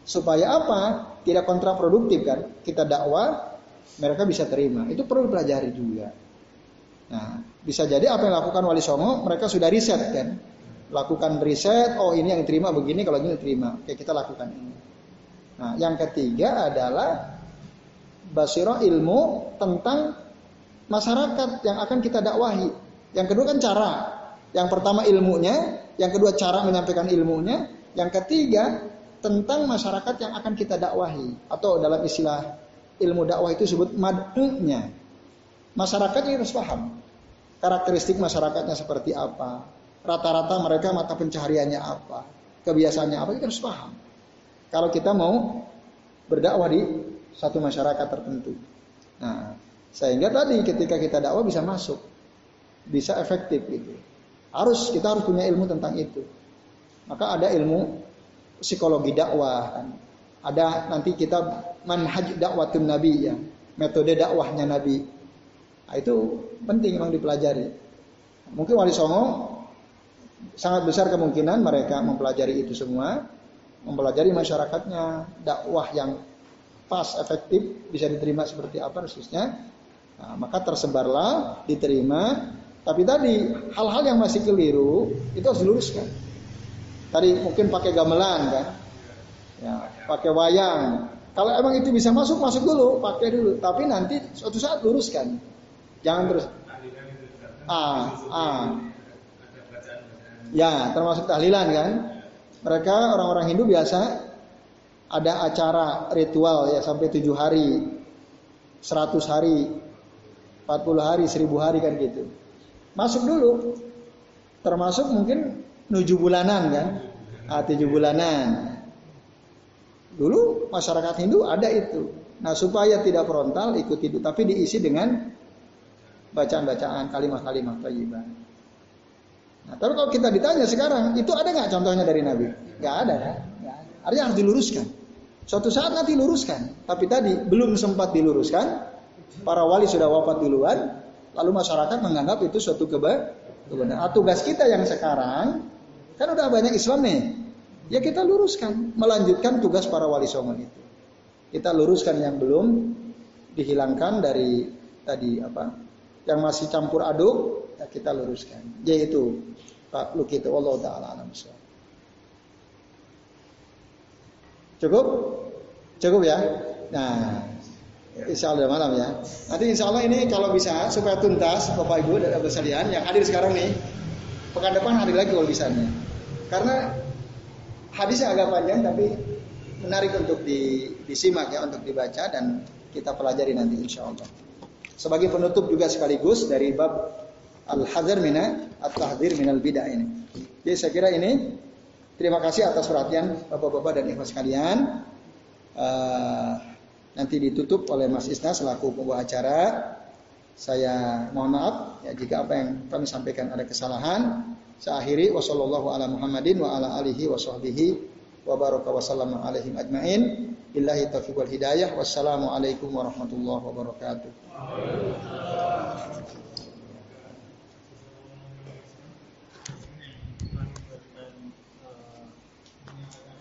S1: Supaya apa? Tidak kontraproduktif kan? Kita dakwah, mereka bisa terima. Itu perlu dipelajari juga. Nah, bisa jadi apa yang lakukan Wali Songo, mereka sudah riset kan? Lakukan riset, oh ini yang diterima begini, kalau ini diterima. Oke, kita lakukan ini. Nah, yang ketiga adalah basirah ilmu tentang masyarakat yang akan kita dakwahi. Yang kedua kan cara. Yang pertama ilmunya, yang kedua cara menyampaikan ilmunya, Yang ketiga, tentang masyarakat yang akan kita dakwahi atau dalam istilah ilmu dakwah itu disebut mad'unya. Masyarakatnya harus paham karakteristik masyarakatnya seperti apa, rata-rata mereka mata pencahariannya apa, kebiasaannya apa kita harus paham. Kalau kita mau berdakwah di satu masyarakat tertentu. Nah, sehingga tadi ketika kita dakwah bisa masuk, bisa efektif gitu. Harus kita harus punya ilmu tentang itu. Maka ada ilmu psikologi dakwah kan. Ada nanti kita manhaj dakwatun nabi ya, metode dakwahnya nabi. Nah, itu penting memang dipelajari. Mungkin wali songo sangat besar kemungkinan mereka mempelajari itu semua, mempelajari masyarakatnya, dakwah yang pas, efektif, bisa diterima seperti apa khususnya. Nah, maka tersebarlah, diterima. Tapi tadi hal-hal yang masih keliru itu harus diluruskan. Tadi mungkin pakai gamelan kan, ya, pakai wayang. Kalau emang itu bisa masuk, masuk dulu, pakai dulu. Tapi nanti suatu saat luruskan. Jangan terus. Ah, ah. Ya, termasuk tahlilan kan. Mereka orang-orang Hindu biasa ada acara ritual ya sampai tujuh hari, seratus hari, empat puluh hari, seribu hari kan gitu. Masuk dulu. Termasuk mungkin tujuh bulanan kan, ah, tujuh bulanan. Dulu masyarakat Hindu ada itu. Nah supaya tidak frontal ikut itu, tapi diisi dengan bacaan-bacaan kalimat-kalimat thayyibah. Nah, tapi kalau kita ditanya sekarang, itu ada nggak contohnya dari Nabi? Nggak ada kan? Artinya harus diluruskan. Suatu saat nanti luruskan. Tapi tadi belum sempat diluruskan, para wali sudah wafat duluan, lalu masyarakat menganggap itu suatu kebenaran. Nah, tugas kita yang sekarang Kan udah banyak Islam nih. Ya kita luruskan, melanjutkan tugas para wali songo itu. Kita luruskan yang belum dihilangkan dari tadi apa? Yang masih campur aduk, ya kita luruskan. Yaitu Pak Lukito Allah taala alam Cukup? Cukup ya? Nah, Insya Allah malam ya. Nanti insya Allah ini kalau bisa supaya tuntas Bapak Ibu dan Ibu sekalian yang hadir sekarang nih, pekan depan hadir lagi kalau bisa nih. Karena hadisnya agak panjang tapi menarik untuk di, disimak ya, untuk dibaca dan kita pelajari nanti insya Allah. Sebagai penutup juga sekaligus dari bab al-hadar mina at-tahdir minal bidah ini. Jadi saya kira ini terima kasih atas perhatian Bapak-bapak dan ibu sekalian. Uh, nanti ditutup oleh Mas Isna selaku pembawa acara. Saya mohon maaf ya jika apa yang kami sampaikan ada kesalahan. Saya akhiri. Wassalamualaikum warahmatullahi wabarakatuh.